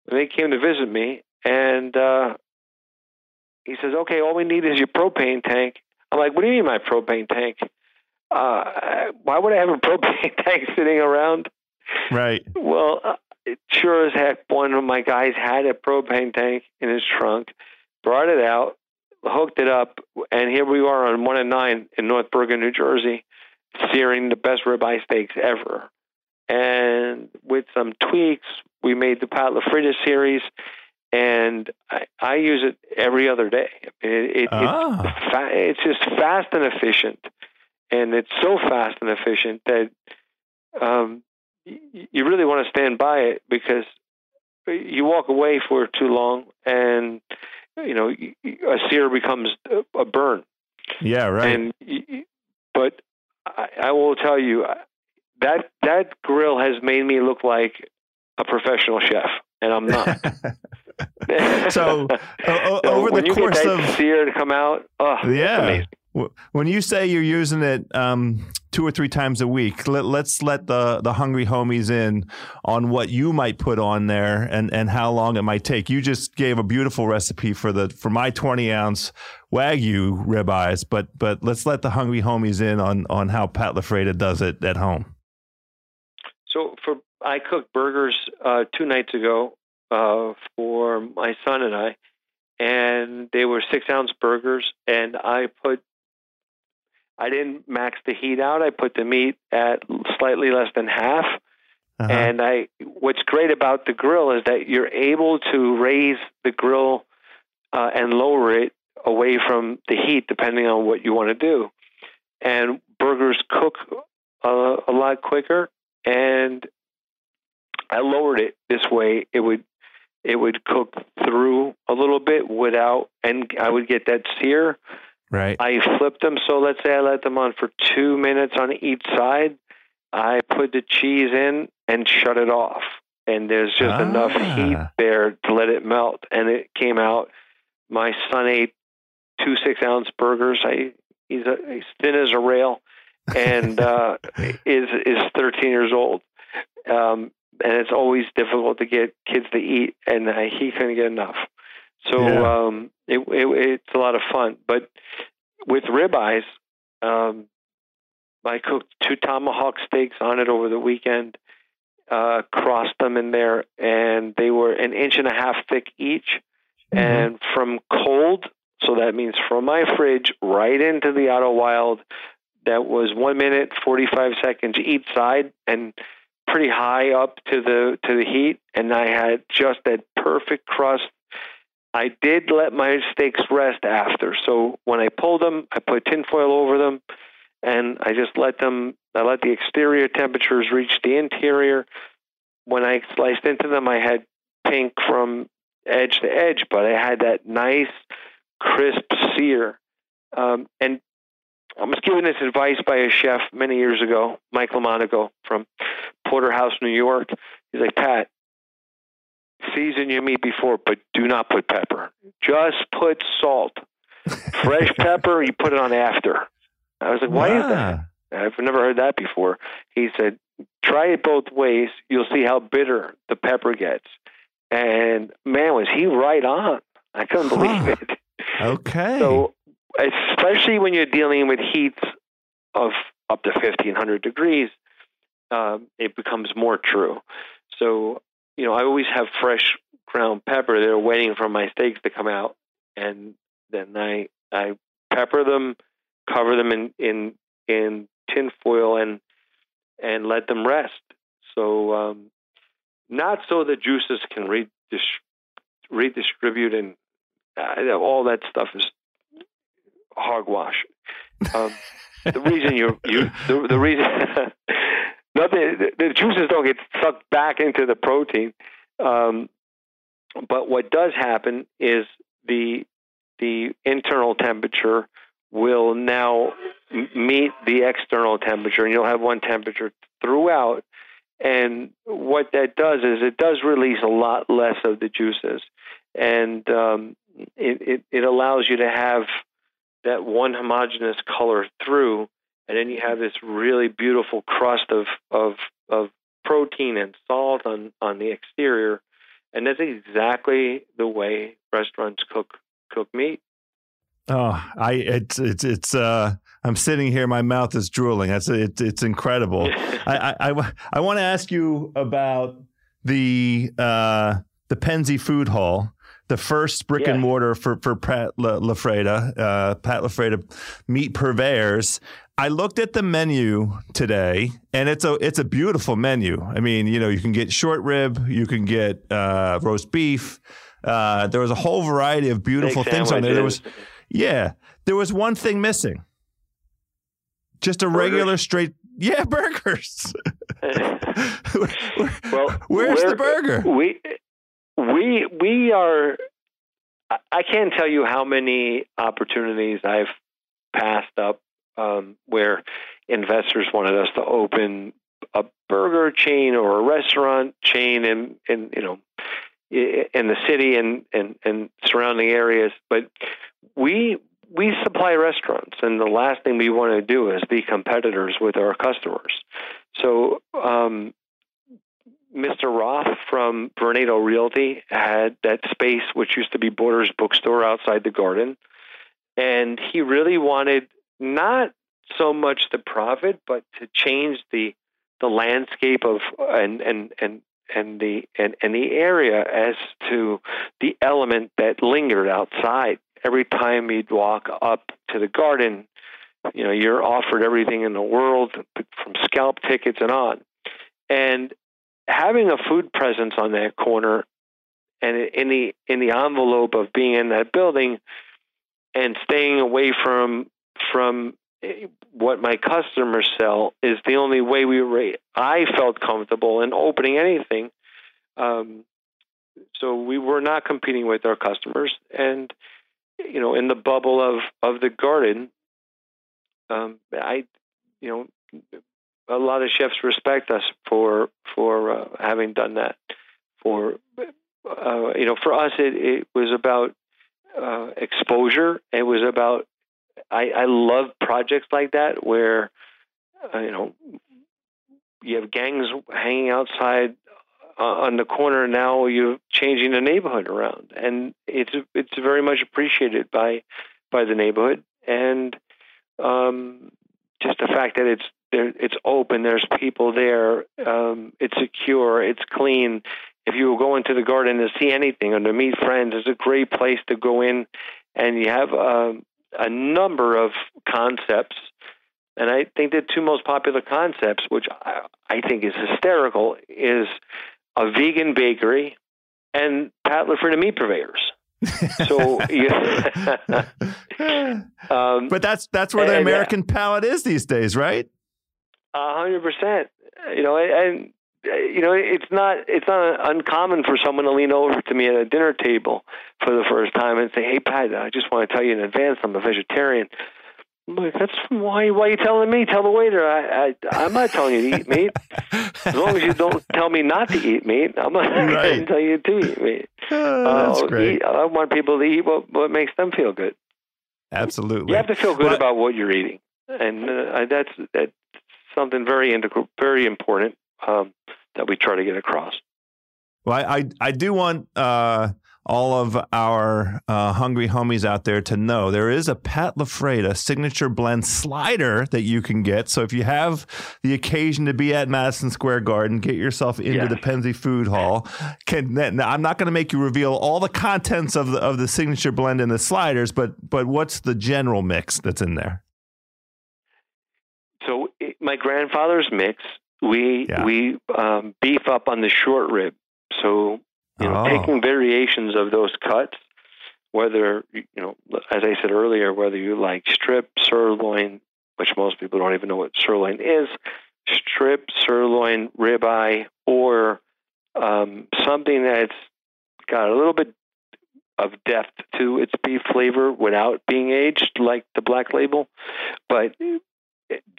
And they came to visit me, and uh, he says, okay, all we need is your propane tank. I'm like, what do you mean my propane tank? Uh, why would I have a propane [laughs] tank sitting around? Right. Well, uh, sure as heck, one of my guys had a propane tank in his trunk, brought it out, hooked it up, and here we are on one and nine in North Bergen, New Jersey, searing the best ribeye steaks ever. And with some tweaks, we made the Pat LaFrieda series, and I, I use it every other day. It, it, Ah. it's, fa- it's just fast and efficient, and it's so fast and efficient that um, you really want to stand by it because you walk away for too long, and you know a sear becomes a- burn. Yeah, right. And but I, I will tell you that that grill has made me look like a professional chef, and I'm not. [laughs] [laughs] So, over the course of- sear to come out, oh, yeah. amazing. When you say you're using it um, two or three times a week, let, let's let the, the hungry homies in on what you might put on there and, and how long it might take. You just gave a beautiful recipe for the for my 20 ounce wagyu ribeyes, but but let's let the hungry homies in on on how Pat LaFrieda does it at home. So for I cooked burgers uh, two nights ago uh, for my son and I, and they were six ounce burgers, and I put. I didn't max the heat out. I put the meat at slightly less than half. Uh-huh. And I, what's great about the grill is that you're able to raise the grill uh, and lower it away from the heat, depending on what you want to do. And burgers cook uh, a lot quicker. And I lowered it this way; it would it would cook through a little bit without, and I would get that sear. Right. I flipped them. So let's say I let them on for two minutes on each side. I put the cheese in and shut it off. And there's just enough Ah. heat there to let it melt. And it came out. My son ate two six ounce burgers. I, he's, a, he's thin as a rail and [laughs] uh, is, is 13 years old. Um, and it's always difficult to get kids to eat, and uh, he couldn't get enough. So Yeah. um, it, it, it's a lot of fun. But with ribeyes, um, I cooked two tomahawk steaks on it over the weekend, uh, crossed them in there, and they were an inch and a half thick each. Mm-hmm. And from cold, so that means from my fridge right into the Otto Wilde, that was one minute forty five seconds each side, and pretty high up to the to the heat. And I had just that perfect crust. I did let my steaks rest after, so when I pulled them, I put tinfoil over them, and I just let them. I let the exterior temperatures reach the interior. When I sliced into them, I had pink from edge to edge, but I had that nice, crisp sear. Um, and I was given this advice by a chef many years ago, Mike Lomonaco from Porterhouse, New York. He's like, Pat, season your meat before, but do not put pepper. Just put salt. Fresh [laughs] pepper, you put it on after. I was like, why is that? I've never heard that before. He said, try it both ways. You'll see how bitter the pepper gets. And man, was he right on. I couldn't Huh. believe it. Okay. So, especially when you're dealing with heats of up to 1500 degrees, um, it becomes more true. So, you know, I always have fresh ground pepper there waiting for my steaks to come out. And then I, I pepper them, cover them in, in, in tin foil and, and let them rest. So, um, not so the juices can redis- redistribute and uh, all that stuff is hogwash. Um, the reason you you the, the reason [laughs] nothing the, the juices don't get sucked back into the protein, um, but what does happen is the the internal temperature will now meet the external temperature, and you'll have one temperature throughout. And what that does is it does release a lot less of the juices, and um, it, it, it allows you to have that one homogeneous color through, and then you have this really beautiful crust of of of protein and salt on on the exterior, and that's exactly the way restaurants cook cook meat. Oh, I it's it's it's uh I'm sitting here, my mouth is drooling. That's it's it's incredible. [laughs] I, I, I, I want to ask you about the uh, the Pennsy Food Hall, the first brick yeah. and mortar for for Pat LaFrieda, uh, Pat LaFrieda meat purveyors. I looked at the menu today, and it's a it's a beautiful menu. I mean, you know, you can get short rib, you can get uh, roast beef. Uh, there was a whole variety of beautiful things on there. There was, yeah, there was one thing missing just a burgers. regular straight, yeah, [laughs] burgers. [laughs] [laughs] well, where's the burger? We we we are. I can't tell you how many opportunities I've passed up um, where investors wanted us to open a burger chain or a restaurant chain in, in you know in the city and, and, and surrounding areas. But we we supply restaurants, and the last thing we want to do is be competitors with our customers. So, um, Mr. Roth from Vornado Realty had that space, which used to be Borders Bookstore outside the garden. And he really wanted not so much the profit, but to change the the landscape of and and and and the and, and the area as to the element that lingered outside every time you'd walk up to the garden, you know, you're offered everything in the world from scalp tickets and on. And having a food presence on that corner and in the in the envelope of being in that building and staying away from from what my customers sell is the only way we were I felt comfortable in opening anything. Um, so we were not competing with our customers and you know, in the bubble of of the garden, um, I, you know, a lot of chefs respect us for for uh, having done that. For uh, you know, for us, it, it was about uh, exposure. It was about I, I love projects like that where uh, you know you have gangs hanging outside uh, on the corner and now you're changing the neighborhood around. And it's it's very much appreciated by by the neighborhood. And um, just the fact that it's there it's open there's people there um, it's secure it's clean. If you go into the garden to see anything or to meet friends it's a great place to go in and you have a, a number of concepts and I think the two most popular concepts, which I, I think is hysterical, is a vegan bakery, and Pat LaFrieda meat purveyors. so, [laughs] um, but that's that's where the American uh, palate is these days, right? A hundred percent. You know, and you know, it's not it's not uncommon for someone to lean over to me at a dinner table for the first time and say, "Hey, Pat, I just want to tell you in advance, I'm a vegetarian." like, that's why. Why are you telling me? Tell the waiter. I, I I'm not telling you to eat meat. As long as you don't tell me not to eat meat, I'm not right. going to tell you to eat meat. [laughs] Oh, that's uh, great. Eat, I want people to eat what what makes them feel good. Absolutely. You have to feel good well, about what you're eating, and uh, that's that's something very integral, very important um, that we try to get across. Well, I I, I do want. Uh, all of our uh, hungry homies out there to know there is a Pat LaFrieda signature blend slider that you can get. So if you have the occasion to be at Madison Square Garden, get yourself into yeah. the Pennsy Food Hall. Can now, I'm not going to make you reveal all the contents of the of the signature blend and the sliders, but but what's the general mix that's in there? So it, my grandfather's mix, we yeah. we um, beef up on the short rib. So you know, oh. taking variations of those cuts, whether you know, as I said earlier, whether you like strip, sirloin, which most people don't even know what sirloin is, strip, sirloin, ribeye, or um, something that's got a little bit of depth to its beef flavor without being aged, like the black label, but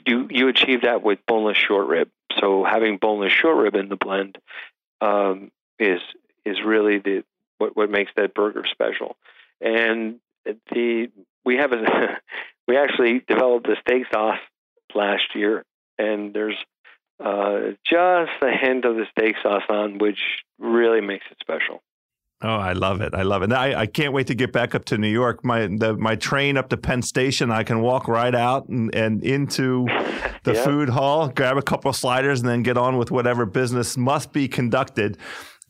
you you achieve that with boneless short rib. So having boneless short rib in the blend um, is is really the what what makes that burger special. And the we have a [laughs] we actually developed a steak sauce last year, and there's uh, just a hint of the steak sauce on, which really makes it special. Oh, I love it! I love it. I, I can't wait to get back up to New York. My the, my train up to Penn Station, I can walk right out and, and into [laughs] the yep. food hall, grab a couple of sliders, and then get on with whatever business must be conducted.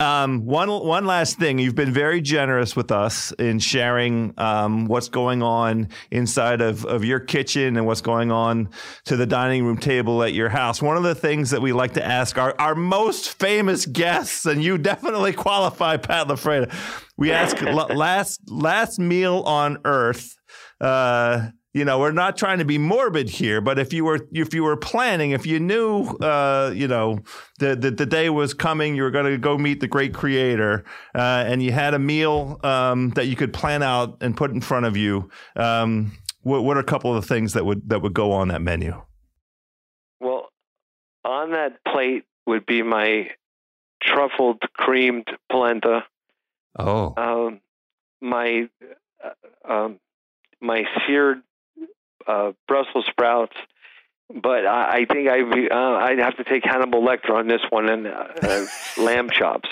Um, one one last thing, you've been very generous with us in sharing um, what's going on inside of, of your kitchen and what's going on to the dining room table at your house. One of the things that we like to ask our, our most famous guests, and you definitely qualify, Pat LaFrieda. We ask [laughs] last last meal on earth. Uh, you know, we're not trying to be morbid here, but if you were if you were planning, if you knew, uh, you know, the, the, the day was coming, you were going to go meet the great creator, uh, and you had a meal um, that you could plan out and put in front of you. Um, what, what are a couple of the things that would that would go on that menu? Well, on that plate would be my truffled creamed polenta. Oh, um, my uh, um, my seared uh, Brussels sprouts. But I, I think I uh, I'd have to take Hannibal Lecter on this one and uh, [laughs] lamb chops.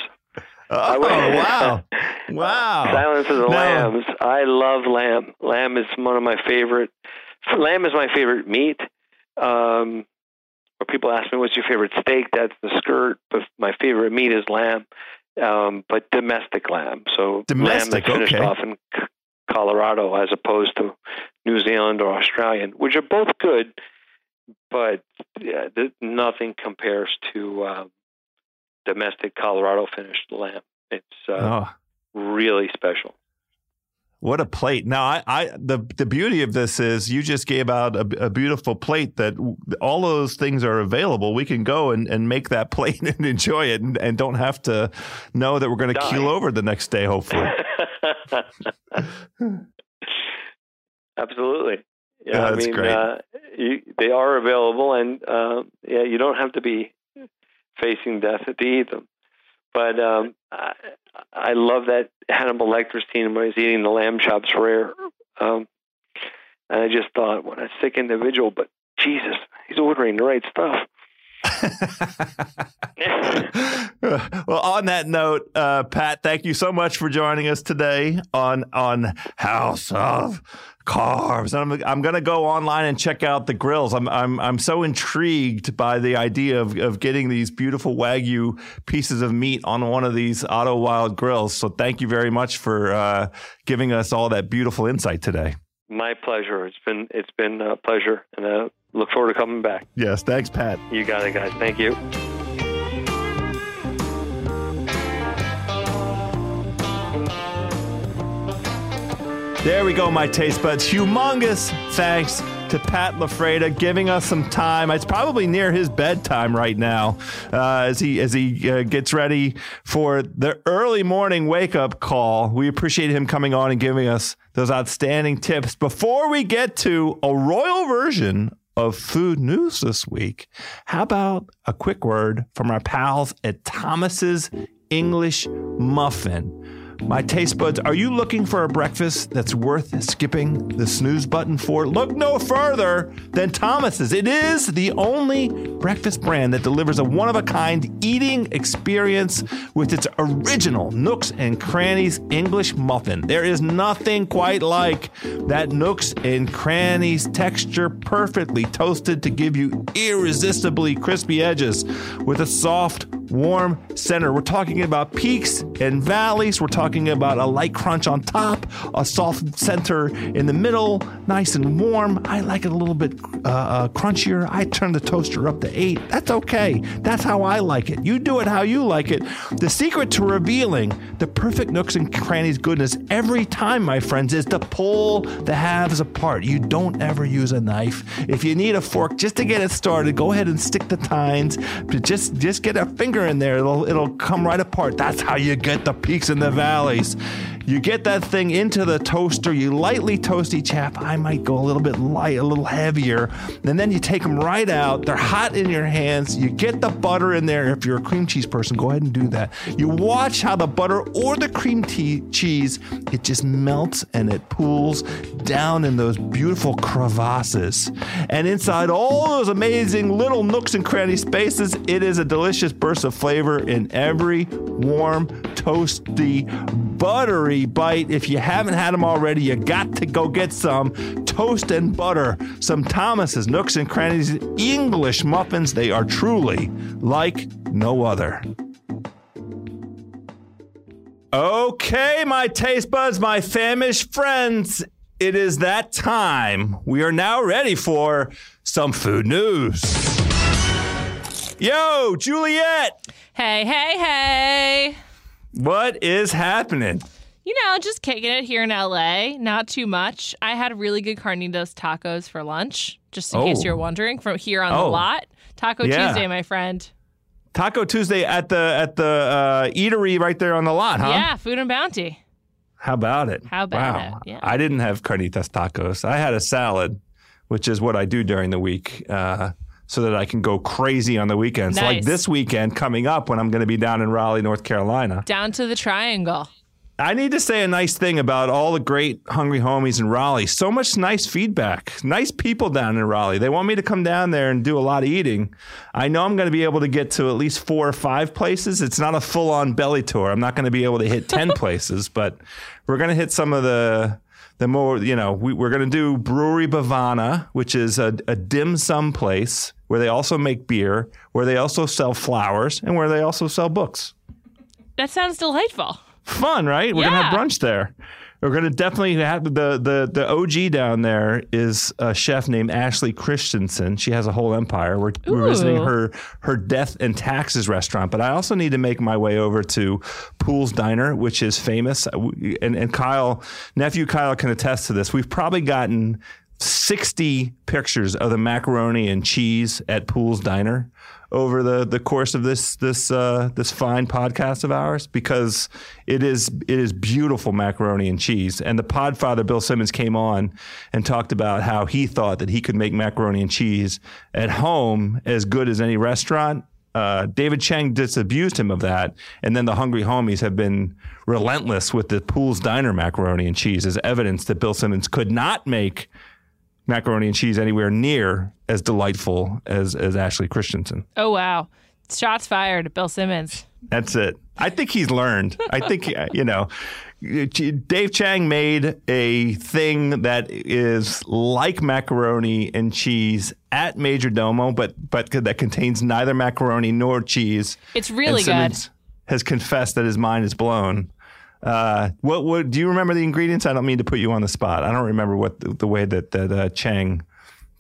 Oh wow! [laughs] Wow! Silence of the no. Lambs. I love lamb. Lamb is one of my favorite. Lamb is my favorite meat. Um, or people ask me, "What's your favorite steak?" That's the skirt. But my favorite meat is lamb. Um, but domestic lamb. So domestic, lamb that's finished okay. off in Colorado as opposed to New Zealand or Australian, which are both good, but yeah, nothing compares to uh, domestic Colorado finished lamb. It's uh, oh. really special. What a plate! Now, I, I, the the beauty of this is you just gave out a, a, beautiful plate that all those things are available. We can go and, and make that [laughs] plate and enjoy it, and, and don't have to know that we're going to keel over the next day. Hopefully. [laughs] Absolutely. Yeah, I mean, uh, you, they are available, and uh, yeah, you don't have to be facing death to eat them. But um, I, I love that Hannibal Lecter scene where he's eating the lamb chops rare. Um, and I just thought, what a sick individual, but Jesus, he's ordering the right stuff. Well, on that note, uh, Pat, thank you so much for joining us today on on House of Carbs. I'm, I'm going to go online and check out the grills. I'm, I'm, I'm so intrigued by the idea of, of getting these beautiful Wagyu pieces of meat on one of these Otto Wilde grills. So thank you very much for uh, giving us all that beautiful insight today. My pleasure. It's been, it's been a pleasure. And uh, look forward to coming back. Yes. Thanks, Pat. You got it, guys. Thank you. There we go, my taste buds. Humongous thanks to Pat LaFrieda giving us some time. It's probably near his bedtime right now uh, as he as he uh, gets ready for the early morning wake up call. We appreciate him coming on and giving us those outstanding tips. Before we get to a royal version of food news this week, how about a quick word from our pals at Thomas's English Muffin? My taste buds, are you looking for a breakfast that's worth skipping the snooze button for? Look no further than Thomas's. It is the only breakfast brand that delivers a one of a kind eating experience with its original Nooks and Crannies English muffin. There is nothing quite like that Nooks and Crannies texture, perfectly toasted to give you irresistibly crispy edges with a soft, warm center. We're talking about peaks and valleys. We're talking about a light crunch on top, a soft center in the middle, nice and warm. I like it a little bit uh, uh, crunchier. I turn the toaster up to eight. That's okay. That's how I like it. You do it how you like it. The secret to revealing the perfect nooks and crannies goodness every time, my friends, is to pull the halves apart. You don't ever use a knife. If you need a fork just to get it started, go ahead and stick the tines. Just just get a finger in there. It'll it'll come right apart. That's how you get the peaks and the valleys. You get that thing into the toaster, you lightly toast each half. I might go a little bit light, a little heavier. And then you take them right out. They're hot in your hands. You get the butter in there. If you're a cream cheese person, go ahead and do that. You watch how the butter or the cream tea- cheese, it just melts and it pools down in those beautiful crevasses. And inside all those amazing little nooks and cranny spaces, it is a delicious burst of flavor in every warm toasty, buttery bite. If you haven't had them already, you got to go get some toast and butter. Some Thomas's Nooks and Crannies English muffins. They are truly like no other. Okay, my taste buds, my famished friends, it is that time. We are now ready for some food news. Yo, Juliet, Hey, hey, hey. what is happening? You know, just kicking it here in LA. Not too much. I had really good carnitas tacos for lunch, just in case Oh. you're wondering, from here on Oh. the lot. Taco Yeah. Tuesday, my friend. Taco Tuesday at the at the uh, eatery right there on the lot, huh? Yeah, Food and Bounty. How about it? How about wow. it? Yeah. I didn't have carnitas tacos. I had a salad, which is what I do during the week, uh, so that I can go crazy on the weekends. Like this weekend coming up when I'm going to be down in Raleigh, North Carolina. Down to the triangle. I need to say a nice thing about all the great hungry homies in Raleigh. So much nice feedback. Nice people down in Raleigh. They want me to come down there and do a lot of eating. I know I'm going to be able to get to at least four or five places. It's not a full on belly tour. I'm not going to be able to hit 10 [laughs] places, but we're going to hit some of the. The more, you know, we, we're going to do Brewery Bhavana, which is a, a dim sum place where they also make beer, where they also sell flowers, and where they also sell books That sounds delightful. Fun, right? We're gonna have brunch there. We're gonna definitely have the the the OG down there is a chef named Ashley Christensen. She has a whole empire. We're, we're visiting her her death and taxes restaurant, but I also need to make my way over to Poole's Diner, which is famous. And and Kyle nephew Kyle can attest to this. We've probably gotten. 60 pictures of the macaroni and cheese at Poole's Diner over the, the course of this this uh, this fine podcast of ours because it is it is beautiful macaroni and cheese. And the Podfather Bill Simmons came on and talked about how he thought that he could make macaroni and cheese at home as good as any restaurant. Uh, David Chang disabused him of that, and then the Hungry Homies have been relentless with the Poole's Diner macaroni and cheese as evidence that Bill Simmons could not make macaroni and cheese anywhere near as delightful as as Ashley Christensen. Oh, wow. Shots fired Bill Simmons. That's it. I think he's learned. I think uh, you know. Dave Chang made a thing that is like macaroni and cheese at Majordomo, but but that contains neither macaroni nor cheese. It's really good. Simmons Has confessed that his mind is blown. Uh, what what do you remember the ingredients? I don't mean to put you on the spot. I don't remember what the, the way that that uh, Chang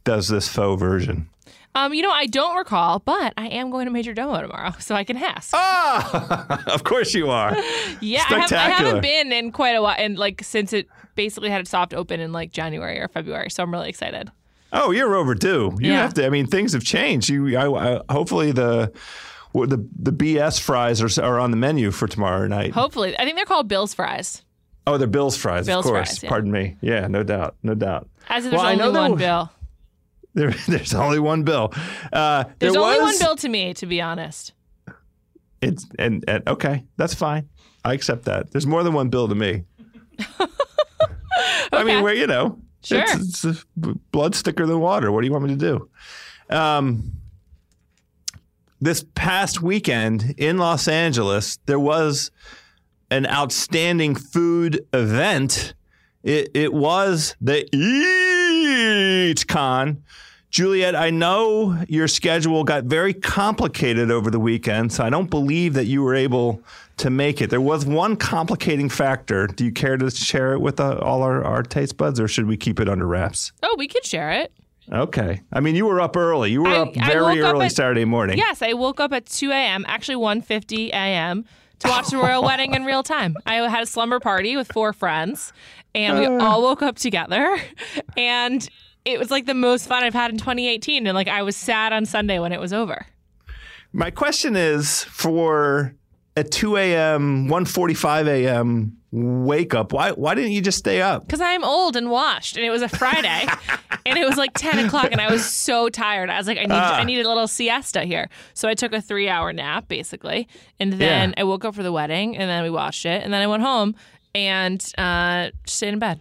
does this faux version. Um, you know, I don't recall, but I am going to Majordomo tomorrow, so I can ask. Ah, [laughs] of course you are. [laughs] yeah, I, have, I haven't been in quite a while, and like since it basically had a soft open in like January or February, so I'm really excited. Oh, you're overdue. You Yeah. have to. I mean, things have changed. You, I, I, hopefully the the the BS fries are are on the menu for tomorrow night. Hopefully, I think they're called Bill's fries. Oh, they're Bill's fries, Bill's of course. fries, yeah. Pardon me. Yeah, no doubt, no doubt. As if Well, there's I know only one Bill. [laughs] There, there's only one Bill. Uh, There's there only was, one Bill to me, to be honest. It's and, and okay, that's fine. I accept that. There's more than one Bill to me. [laughs] I mean, where you know, Sure. it's, it's blood thicker than water. What do you want me to do? Um, this past weekend in Los Angeles, there was an outstanding food event. It, it was the Eat Con. Juliet, I know your schedule got very complicated over the weekend, so I don't believe that you were able to make it. There was one complicating factor. Do you care to share it with uh, all our, our taste buds, or should we keep it under wraps? Oh, we could share it. Okay. I mean, you were up early. You were I- up very woke up early at- Saturday morning. Yes, I woke up at 2 a.m., actually 1.50 a.m., to watch the royal [laughs] wedding in real time. I had a slumber party with four friends, and we uh. all woke up together, [laughs] and it was like the most fun I've had in 2018. And like I was sad on Sunday when it was over. My question is for at 2 a.m., 1.45 a.m. wake up, why, why didn't you just stay up? Because I'm old and washed, and it was a Friday, [laughs] and it was like 10 o'clock, and I was so tired. I was like, I need, Ah. I need a little siesta here. So I took a three hour nap, basically, and then Yeah. I woke up for the wedding, and then we watched it, and then I went home and uh, stayed in bed.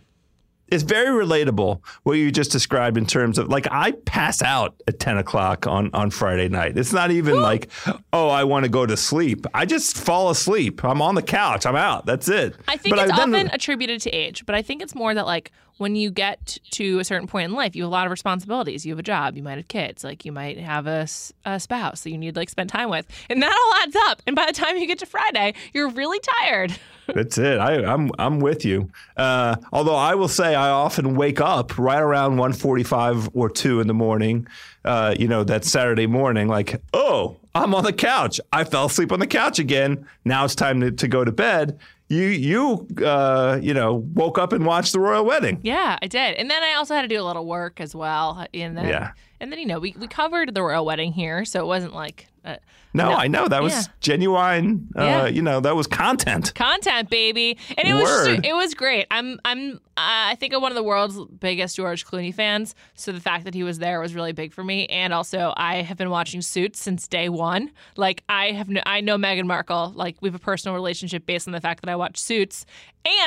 It's very relatable what you just described in terms of like I pass out at ten o'clock on on Friday night. It's not even like oh I want to go to sleep. I just fall asleep. I'm on the couch. I'm out. That's it. I think But it's then- often attributed to age, but I think it's more that like when you get to a certain point in life, you have a lot of responsibilities. You have a job, you might have kids, like you might have a, a spouse that you need to like spend time with, and that all adds up. And by the time you get to Friday, you're really tired. [laughs] That's it. I, I'm I'm with you. Uh, although I will say I often wake up right around 1.45 or two in the morning. Uh, you know that Saturday morning, like oh I'm on the couch. I fell asleep on the couch again. Now it's time to, to go to bed. You you uh, you know woke up and watched the royal wedding. Yeah, I did. And then I also had to do a little work as well. And then, Yeah. and then you know, we, we covered the royal wedding here, so it wasn't like uh, No, No. I know that was Yeah. genuine. Uh, Yeah. You know that was content. content, baby. And it was it was great. I'm I'm uh, I think I'm one of the world's biggest George Clooney fans. So the fact that he was there was really big for me. And also, I have been watching Suits since day one. Like I have no, I know Meghan Markle. Like we have a personal relationship based on the fact that I watched Suits.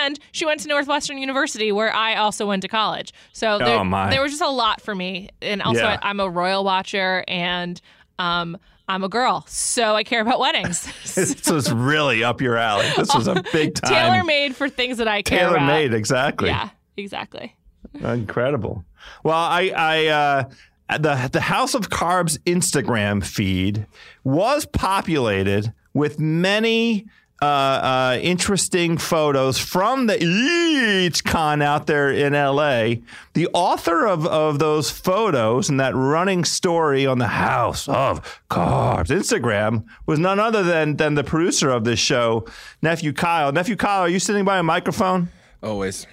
And she went to Northwestern University, where I also went to college. So there, Oh, there was just a lot for me. And also, Yeah. I, I'm a royal watcher, and um, I'm a girl, so I care about weddings. [laughs] [laughs] this was really up your alley. This was a [laughs] big time. tailor made for things that I care about. Tailor about. made, exactly. Yeah, exactly. Incredible. Well, I, I, uh, the the House of Carbs Instagram feed was populated with many uh, uh, interesting photos from the EEEEEATSCON out there in LA. The author of, of those photos and that running story on the House of Carbs Instagram was none other than than the producer of this show, Nephew Kyle. Nephew Kyle, are you sitting by a microphone? Always.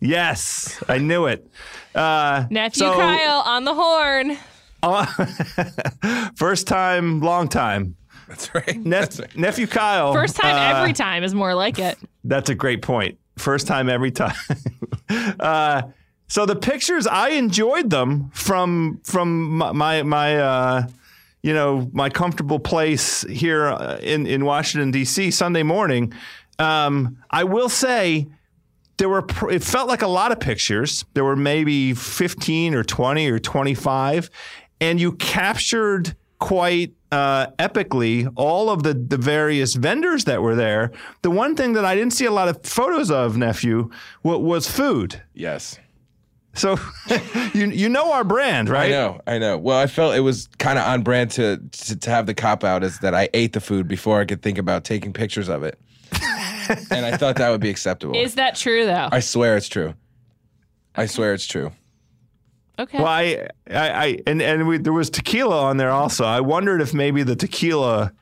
Yes, I knew it. Uh, Nephew so- Kyle on the horn. [laughs] First time, long time. That's right. Nep- That's right. Nephew Kyle. First time uh, every time is more like it. That's a great point. First time every time. [laughs] uh, so the pictures, I enjoyed them from from my my, my uh, you know my comfortable place here uh, in in Washington D.C. Sunday morning. Um, I will say there were pr- it felt like a lot of pictures there were maybe 15 or 20 or 25 and you captured quite uh, epically all of the, the various vendors that were there the one thing that i didn't see a lot of photos of nephew wa- was food Yes. so [laughs] you you know our brand right? I know. I know. Well, I felt it was kind of on brand to, to to have the cop out is that I ate the food before I could think about taking pictures of it. [laughs] and I thought that would be acceptable. Is that true though? I swear it's true. I swear it's true. Okay. well i i, I and and we, there was tequila on there also i wondered if maybe the tequila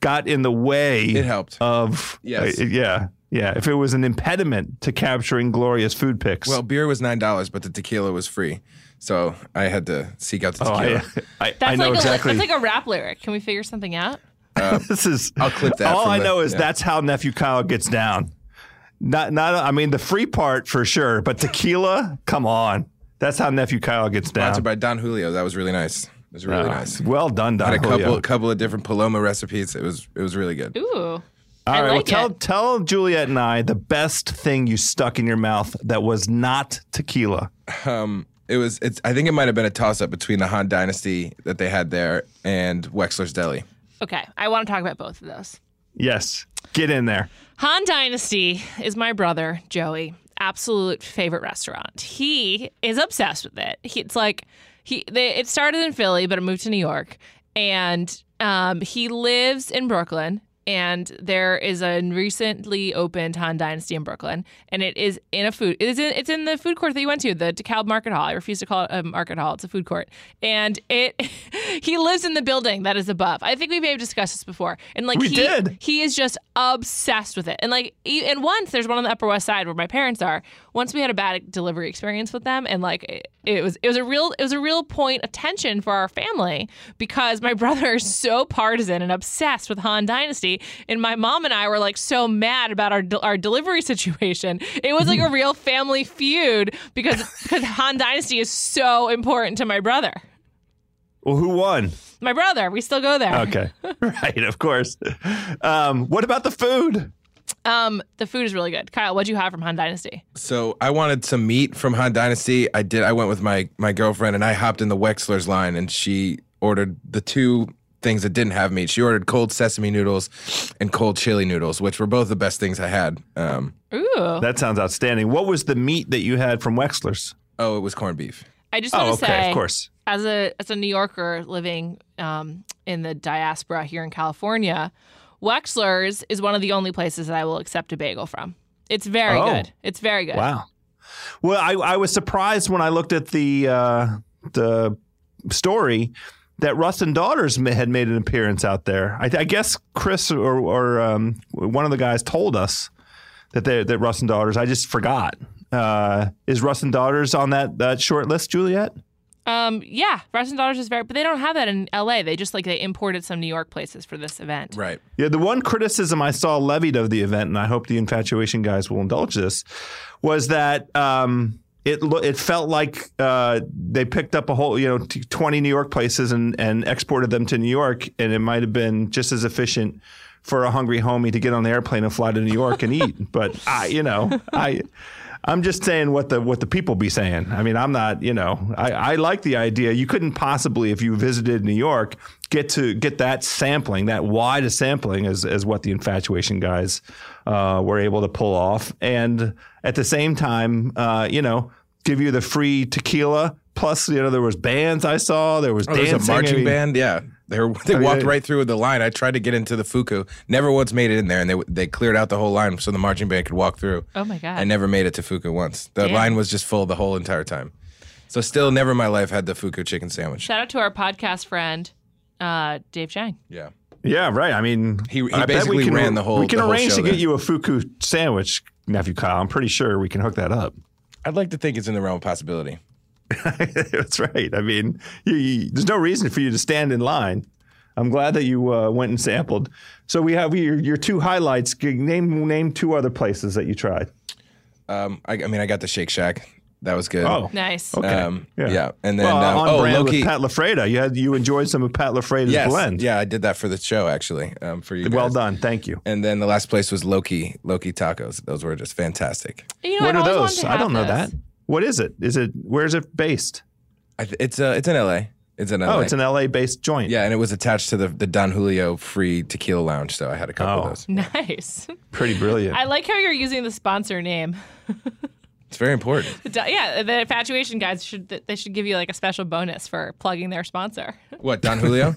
got in the way It helped. of Yes. uh, yeah yeah if it was an impediment to capturing glorious food pics Well, beer was nine dollars, but the tequila was free, so I had to seek out the oh, tequila. I, I, that's I know like exactly a that's like a rap lyric. Can we figure something out? [laughs] this is I'll clip that all i the- know is yeah. that's how nephew kyle gets down not not i mean the free part for sure but tequila come on that's how nephew kyle gets down Sponsored by Don Julio. That was really nice. It was really Oh, nice. well done don Julio. Had a Julio. couple couple of different Paloma recipes. It was it was really good. Ooh. All I right, well, like tell it. tell Juliet and I the best thing you stuck in your mouth that was not tequila. Um, it was. It's. I think it might have been a toss up between the Han Dynasty that they had there and Wexler's Deli. Okay, I want to talk about both of those. Yes, get in there. Han Dynasty is my brother, Joey. Absolute favorite restaurant. He is obsessed with it. He, it's like he they, it started in Philly, but it moved to New York, and um, he lives in Brooklyn. And there is a recently opened Han Dynasty in Brooklyn, and it is in a food. It is in, it's in the food court that you went to, the DeKalb Market Hall. I refuse to call it a market hall; it's a food court. And it, [laughs] he lives in the building that is above. I think we may have discussed this before. And like We he, did. he is just obsessed with it. And like, and once there's one on the Upper West Side where my parents are. Once we had a bad delivery experience with them, and like it, it was, it was a real, it was a real point of tension for our family because my [laughs] brother is so partisan and obsessed with Han Dynasty, and my mom and I were like so mad about our our delivery situation. It was like a real family feud because because Han Dynasty is so important to my brother. Well, who won? My brother, we still go there. Okay, [laughs] right, of course. Um, what about the food? Um, the food is really good. Kyle, what'd you have from Han Dynasty? So I wanted some meat from Han Dynasty. I did. I went with my my girlfriend and I hopped in the Wexler's line and she ordered the two things that didn't have meat. She ordered cold sesame noodles and cold chili noodles, which were both the best things I had. Um, Ooh. That sounds outstanding. What was the meat that you had from Wexler's? oh, it was corned beef. I just want Oh, to okay, say, of course. as a as a New Yorker living um, in the diaspora here in California, Wexler's is one of the only places that I will accept a bagel from. It's very Oh. good. It's very good. Wow. Well, I, I was surprised when I looked at the uh, the story that Russ and Daughters had made an appearance out there. I, I guess Chris or, or um, one of the guys told us that they that Russ and Daughters. I just forgot. Uh, is Russ and Daughters on that that short list, Juliet? Um, yeah, Russ and Daughters is very, but they don't have that in L.A. They just like they imported some New York places for this event. Right. Yeah, the one criticism I saw levied of the event, and I hope the infatuation guys will indulge this, was that um, it lo- it felt like uh, they picked up a whole you know t- twenty New York places and and exported them to New York, and it might have been just as efficient for a hungry homie to get on the airplane and fly to New York and eat. [laughs] But I, you know, I. I'm just saying what the what the people be saying. I mean, I'm not, you know, I, I like the idea. You couldn't possibly, if you visited New York, get to get that sampling, that wide a sampling as as what the infatuation guys uh, were able to pull off, and at the same time, uh, you know, give you the free tequila. Plus, you know, there was bands I saw. There was Oh, there's dancing. a I marching mean, band. Yeah, they were, they walked right through the line. I tried to get into the Fuku. Never once made it in there, and they they cleared out the whole line so the marching band could walk through. Oh my god. I never made it to Fuku once. The Damn. line was just full the whole entire time. So still, never in my life had the Fuku chicken sandwich. Shout out to our podcast friend, uh, Dave Chang. Yeah. Yeah, right. I mean, He- he I bet basically we can, ran the whole- We can whole arrange show to get you a fuku sandwich, nephew Kyle. I'm pretty sure we can hook that up. I'd like to think it's in the realm of possibility. [laughs] That's right. I mean, you, you, there's no reason for you to stand in line. I'm glad that you uh, went and sampled. So we have your, your two highlights. Name name two other places that you tried. Um, I, I mean, I got the Shake Shack. That was good. Oh, Nice. Okay. Um, yeah. And then, well, um, on oh, brand Loqui. with Pat LaFrieda. You had you enjoyed some of Pat LaFrieda's yes. blend. Yeah, I did that for the show, actually, um, for you Well guys. done. Thank you. And then the last place was Loqui, Loqui Tacos. Those were just fantastic. You know, what I've are those? I don't know this. that. What is it? Is it where's it based? I th- it's uh, it's in LA. It's in LA. Oh, it's an LA based joint. yeah, and it was attached to the, the Don Julio free tequila lounge, so I had a couple Oh. of those. [laughs] Nice. Pretty brilliant. I like how you're using the sponsor name. [laughs] It's very important. [laughs] Yeah, the infatuation guys should they should give you like a special bonus for plugging their sponsor. [laughs] What Don Julio?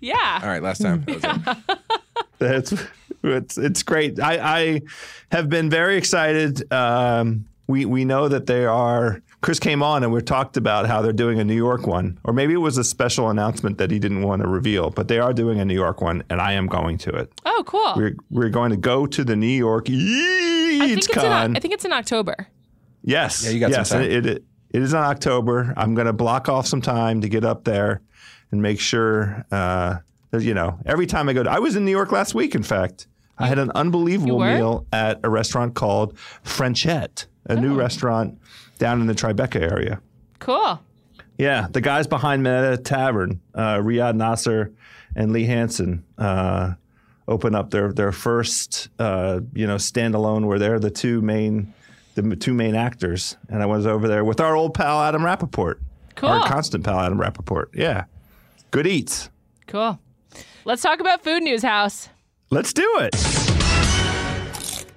Yeah. All right, last time. That was it. [laughs] That's it's it's great. I, I have been very excited. Um, we we know that they are. Chris came on and we talked about how they're doing a New York one, or maybe it was a special announcement that he didn't want to reveal. But they are doing a New York one, and I am going to it. Oh, cool. We're we're going to go to the New York I think it's in, Con. I think it's in October. Yes. Yeah, you got some yes, time. It, it, it is in October. I'm going to block off some time to get up there and make sure, uh, that, you know, every time I go to, I was in New York last week, in fact. I had an unbelievable meal at a restaurant called Frenchette, a Oh. new restaurant down in the Tribeca area. Cool. Yeah, the guys behind Minetta Tavern, uh, Riad Nasr and Lee Hanson, uh, open up their their first uh, you know standalone where they're the two main the two main actors, and I was over there with our old pal Adam Rapoport, Cool. our constant pal Adam Rapoport. Yeah, good eats. Cool. Let's talk about Food News House. Let's do it.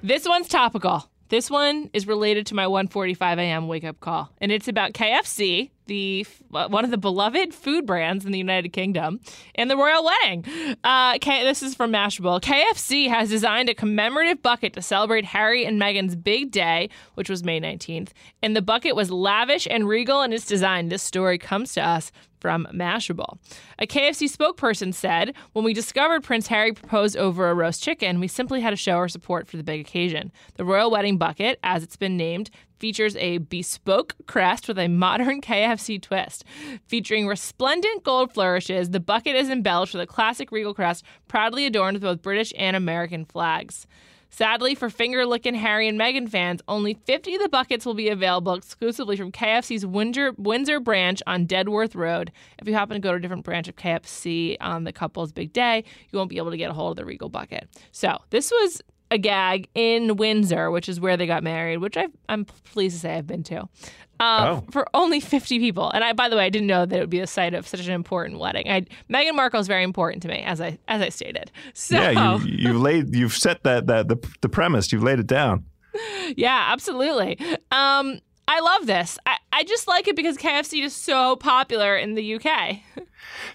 This one's topical. This one is related to my 1:45 a.m. wake up call, and it's about KFC, the uh, one of the beloved food brands in the United Kingdom, and the royal wedding. Uh, K- this is from Mashable. KFC has designed a commemorative bucket to celebrate Harry and Meghan's big day, which was May 19th, and the bucket was lavish and regal in its design. This story comes to us from Mashable. A KFC spokesperson said, When we discovered Prince Harry proposed over a roast chicken, we simply had to show our support for the big occasion. The Royal Wedding Bucket, as it's been named, features a bespoke crest with a modern [laughs] KFC twist. Featuring resplendent gold flourishes, the bucket is embellished with a classic regal crest proudly adorned with both British and American flags. Sadly, for finger licking Harry and Meghan fans, only 50 of the buckets will be available exclusively from KFC's Windsor, Windsor branch on Dedworth Road. If you happen to go to a different branch of KFC on the couple's big day, you won't be able to get a hold of the Regal bucket. So, this was a gag in Windsor, which is where they got married, which i am pleased to say I've been to. Uh, Oh. For only 50 people, and I, by the way, I didn't know that it would be the site of such an important wedding. I, Meghan Markle is very important to me, as I as I stated. So Yeah, you, you've laid, you've set that, that the, the premise. You've laid it down. [laughs] Yeah, absolutely. Um, I love this. I, I just like it because KFC is so popular in the UK.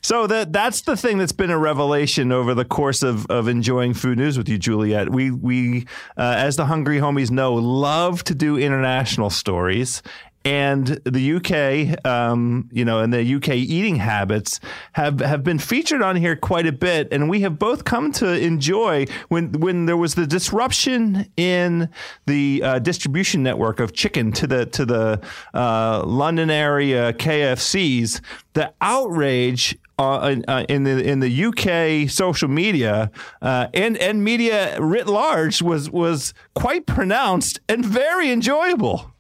So that that's the thing that's been a revelation over the course of, of enjoying food news with you, Juliet. We we uh, as the hungry homies know love to do international stories. And the UK, um, you know, and the UK eating habits have, have been featured on here quite a bit, and we have both come to enjoy when when there was the disruption in the uh, distribution network of chicken to the to the uh, London area KFCs. The outrage uh, uh, in the in the UK social media uh, and and media writ large was was quite pronounced and very enjoyable.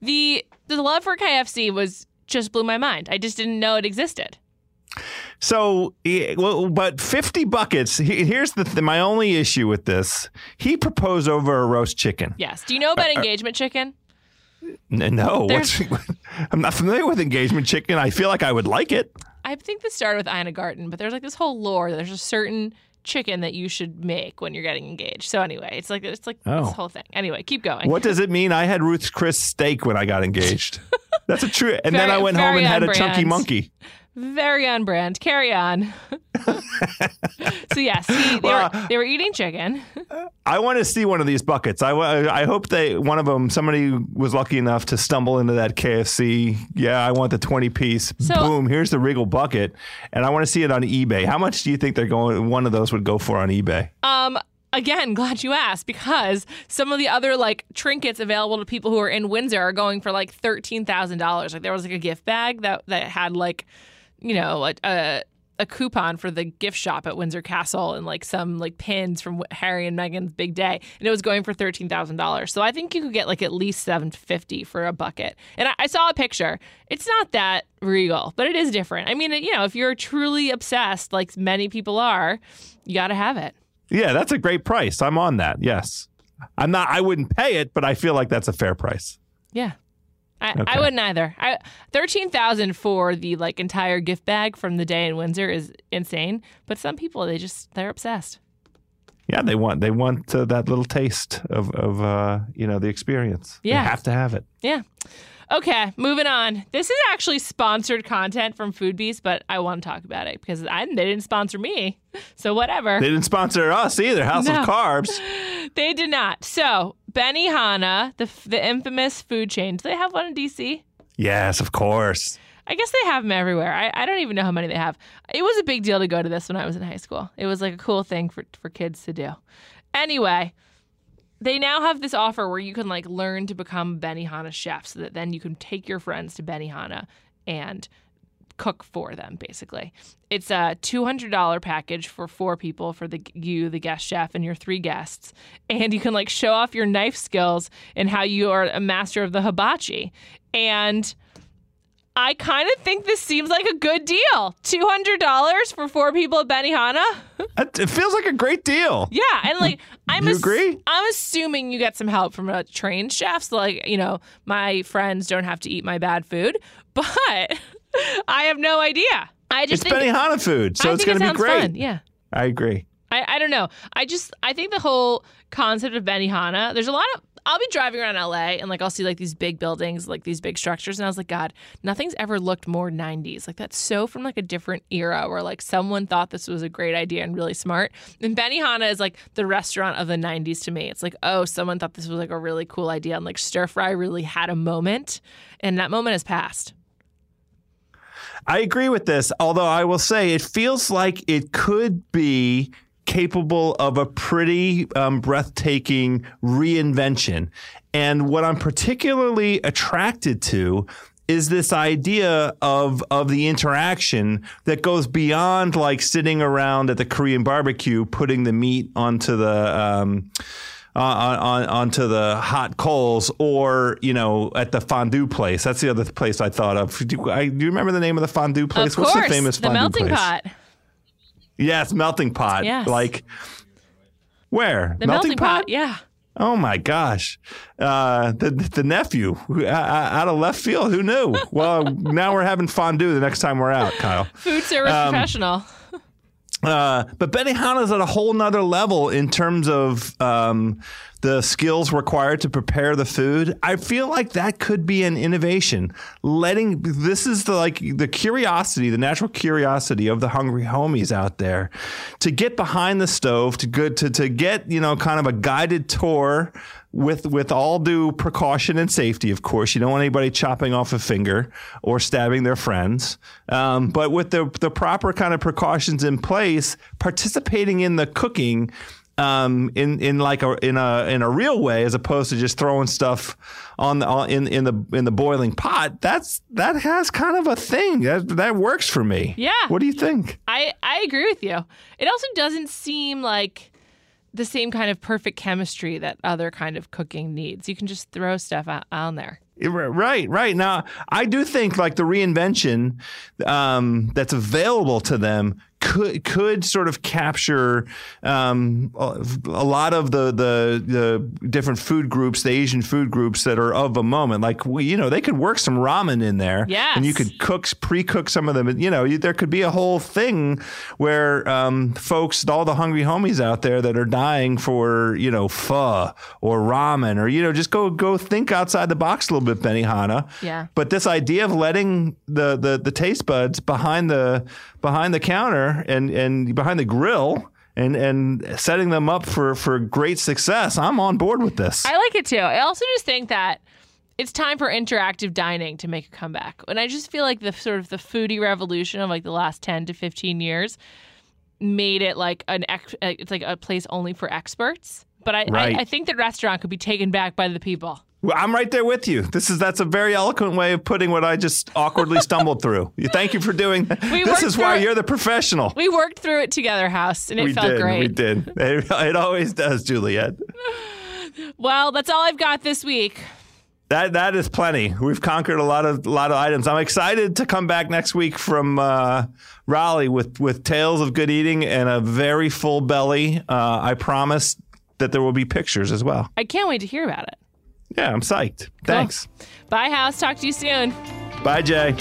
The the love for KFC was just blew my mind. I just didn't know it existed. So, well, but 50 buckets. Here's the th- my only issue with this. He proposed over a roast chicken. Yes. Do you know Uh, about engagement chicken? No, [laughs] I'm not familiar with engagement chicken. I feel like I would like it. I think this started with Ina Garten, but there's like this whole lore. There's a certain chicken that you should make when you're getting engaged. So anyway, it's like it's like Oh. this whole thing. Anyway, keep going. What does it mean? I had Ruth's Chris steak when I got engaged. [laughs] That's a true. And then I went home and had a chunky monkey. Very on brand. Carry on. [laughs] so yes, he, they, Well, were, they were eating chicken. I want to see one of these buckets. I, I hope they one of them somebody was lucky enough to stumble into that KFC. Yeah, I want the 20 piece. So- Boom, here's the Regal bucket and I want to see it on eBay. How much do you think they're going one of those would go for on eBay? Um, again, glad you asked because some of the other like trinkets available to people who are in Windsor are going for like thirteen thousand dollars. Like there was like a gift bag that that had like, you know, a, a a coupon for the gift shop at Windsor Castle and like some like pins from Harry and Meghan's big day, and it was going for thirteen thousand dollars. So I think you could get like at least seven fifty for a bucket. And I, I saw a picture. It's not that regal, but it is different. I mean, you know, if you're truly obsessed, like many people are, you got to have it. Yeah, that's a great price. I'm on that. Yes. I'm not I wouldn't pay it, but I feel like that's a fair price. Yeah. I, Okay. I wouldn't either. I, Thirteen thousand for the like entire gift bag from the day in Windsor is insane. But some people they just they're obsessed. Yeah, they want they want uh, that little taste of of uh, you know the experience. Yeah. they have to have it. Yeah. Okay, moving on. This is actually sponsored content from Food Beast, but I want to talk about it because I, they didn't sponsor me. So whatever. They didn't sponsor us either. House No. of Carbs. [laughs] They did not. So Benihana, the the infamous food chain, do they have one in DC? Yes, of course. I guess they have them everywhere. I, I don't even know how many they have. It was a big deal to go to this when I was in high school. It was like a cool thing for, for kids to do. Anyway, they now have this offer where you can like learn to become Benihana chef so that then you can take your friends to Benihana and cook for them basically. It's a $200 package for four people for the you the guest chef and your three guests and you can like show off your knife skills and how you are a master of the hibachi. And I kind of think this seems like a good deal. $200 for four people at Benihana? [laughs] It feels like a great deal. Yeah, and like [laughs] I'm You ass- agree? I'm assuming you get some help from a trained chef. So like, you know, my friends don't have to eat my bad food, but [laughs] I have no idea. I just It's think Benihana food, so I it's going it to be great. fun. Yeah. I agree. I, I don't know. I just I think the whole concept of Benihana. There's a lot of I'll be driving around LA and like I'll see like these big buildings, like these big structures, and I was like, God, nothing's ever looked more 90s. Like that's so from like a different era where like someone thought this was a great idea and really smart. And Benihana is like the restaurant of the 90s to me. It's like, oh, someone thought this was like a really cool idea, and like stir fry really had a moment, and that moment has passed. I agree with this, although I will say it feels like it could be capable of a pretty um, breathtaking reinvention. And what I'm particularly attracted to is this idea of of the interaction that goes beyond like sitting around at the Korean barbecue, putting the meat onto the um, on, on onto the hot coals, or you know, at the fondue place. That's the other place I thought of. Do, I, do you remember the name of the fondue place? of What's course, the famous the fondue melting place? pot. Yes, melting pot. Yes. Like Where? The melting, pot? Yeah. Oh my gosh, uh, the the nephew who- out of left field. Who knew? Well, [laughs] now we're having fondue the next time we're out, Kyle. Food service Um, professional. Uh, but Benihana's at a whole nother level in terms of um, the skills required to prepare the food. I feel like that could be an innovation. Letting this is the like the curiosity, the natural curiosity of the hungry homies out there to get behind the stove, to good to to get you know kind of a guided tour with with all due precaution and safety, of course. You don't want anybody chopping off a finger or stabbing their friends. Um, but with the the proper kind of precautions in place, participating in the cooking um, in in like a in a in a real way, as opposed to just throwing stuff on the on, in in the in the boiling pot. That's that has kind of a thing that that works for me. Yeah. What do you think? I, I agree with you. It also doesn't seem like the same kind of perfect chemistry that other kind of cooking needs. You can just throw stuff on there. Right, right. Now, I do think like the reinvention um, that's available to them could could sort of capture um, a lot of the, the the different food groups, the Asian food groups that are of a moment. Like we, you know, they could work some ramen in there, Yes. and you could cook pre-cook some of them. You know, you, there could be a whole thing where um, folks, all the hungry homies out there that are dying for you know pho or ramen or you know just go go think outside the box a little bit, Benihana. Yeah. But this idea of letting the the, the taste buds behind the behind the counter and and behind the grill. And, and setting them up for, for great success. I'm on board with this. I like it too. I also just think that it's time for interactive dining to make a comeback. And I just feel like the sort of the foodie revolution of like the last 10 to 15 years made it like an ex- uh, it's like a place only for experts. But I, Right. I, I think that restaurant could be taken back by the people. I'm right there with you. This is that's a very eloquent way of putting what I just awkwardly stumbled through. Thank you for doing that. [laughs] We this is why it. you're the professional. We worked through it together, House, and it we felt did. great. We did. It, it always does, Juliet. [sighs] Well, that's all I've got this week. That that is plenty. We've conquered a lot of lot of items. I'm excited to come back next week from uh, Raleigh with with tales of good eating and a very full belly. Uh, I promise that there will be pictures as well. I can't wait to hear about it. Yeah, I'm psyched. Thanks. Bye, House. Talk to you soon. Bye, Jay.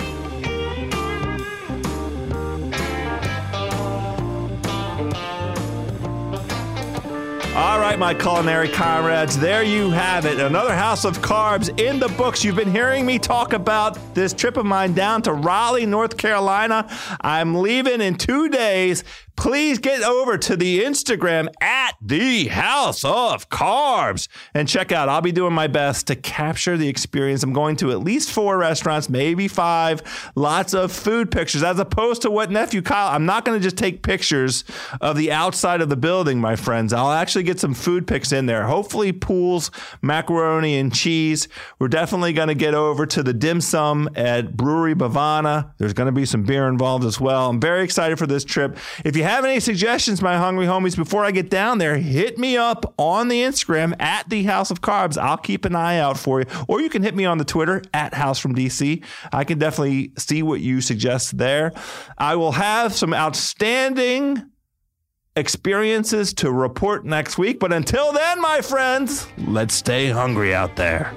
All right, my culinary comrades, there you have it. Another house of carbs in the books. You've been hearing me talk about this trip of mine down to Raleigh, North Carolina. I'm leaving in two days. Please get over to the Instagram at the House of Carbs and check out. I'll be doing my best to capture the experience. I'm going to at least four restaurants, maybe five. Lots of food pictures, as opposed to what nephew Kyle. I'm not going to just take pictures of the outside of the building, my friends. I'll actually get some food pics in there. Hopefully, Poole's, macaroni and cheese. We're definitely going to get over to the dim sum at Brewery Bhavana. There's going to be some beer involved as well. I'm very excited for this trip. If you have any suggestions, my hungry homies, before I get down there, hit me up on the Instagram at the House of Carbs. I'll keep an eye out for you. Or you can hit me on the Twitter at House from DC. I can definitely see what you suggest there. I will have some outstanding experiences to report next week. But until then, my friends, let's stay hungry out there.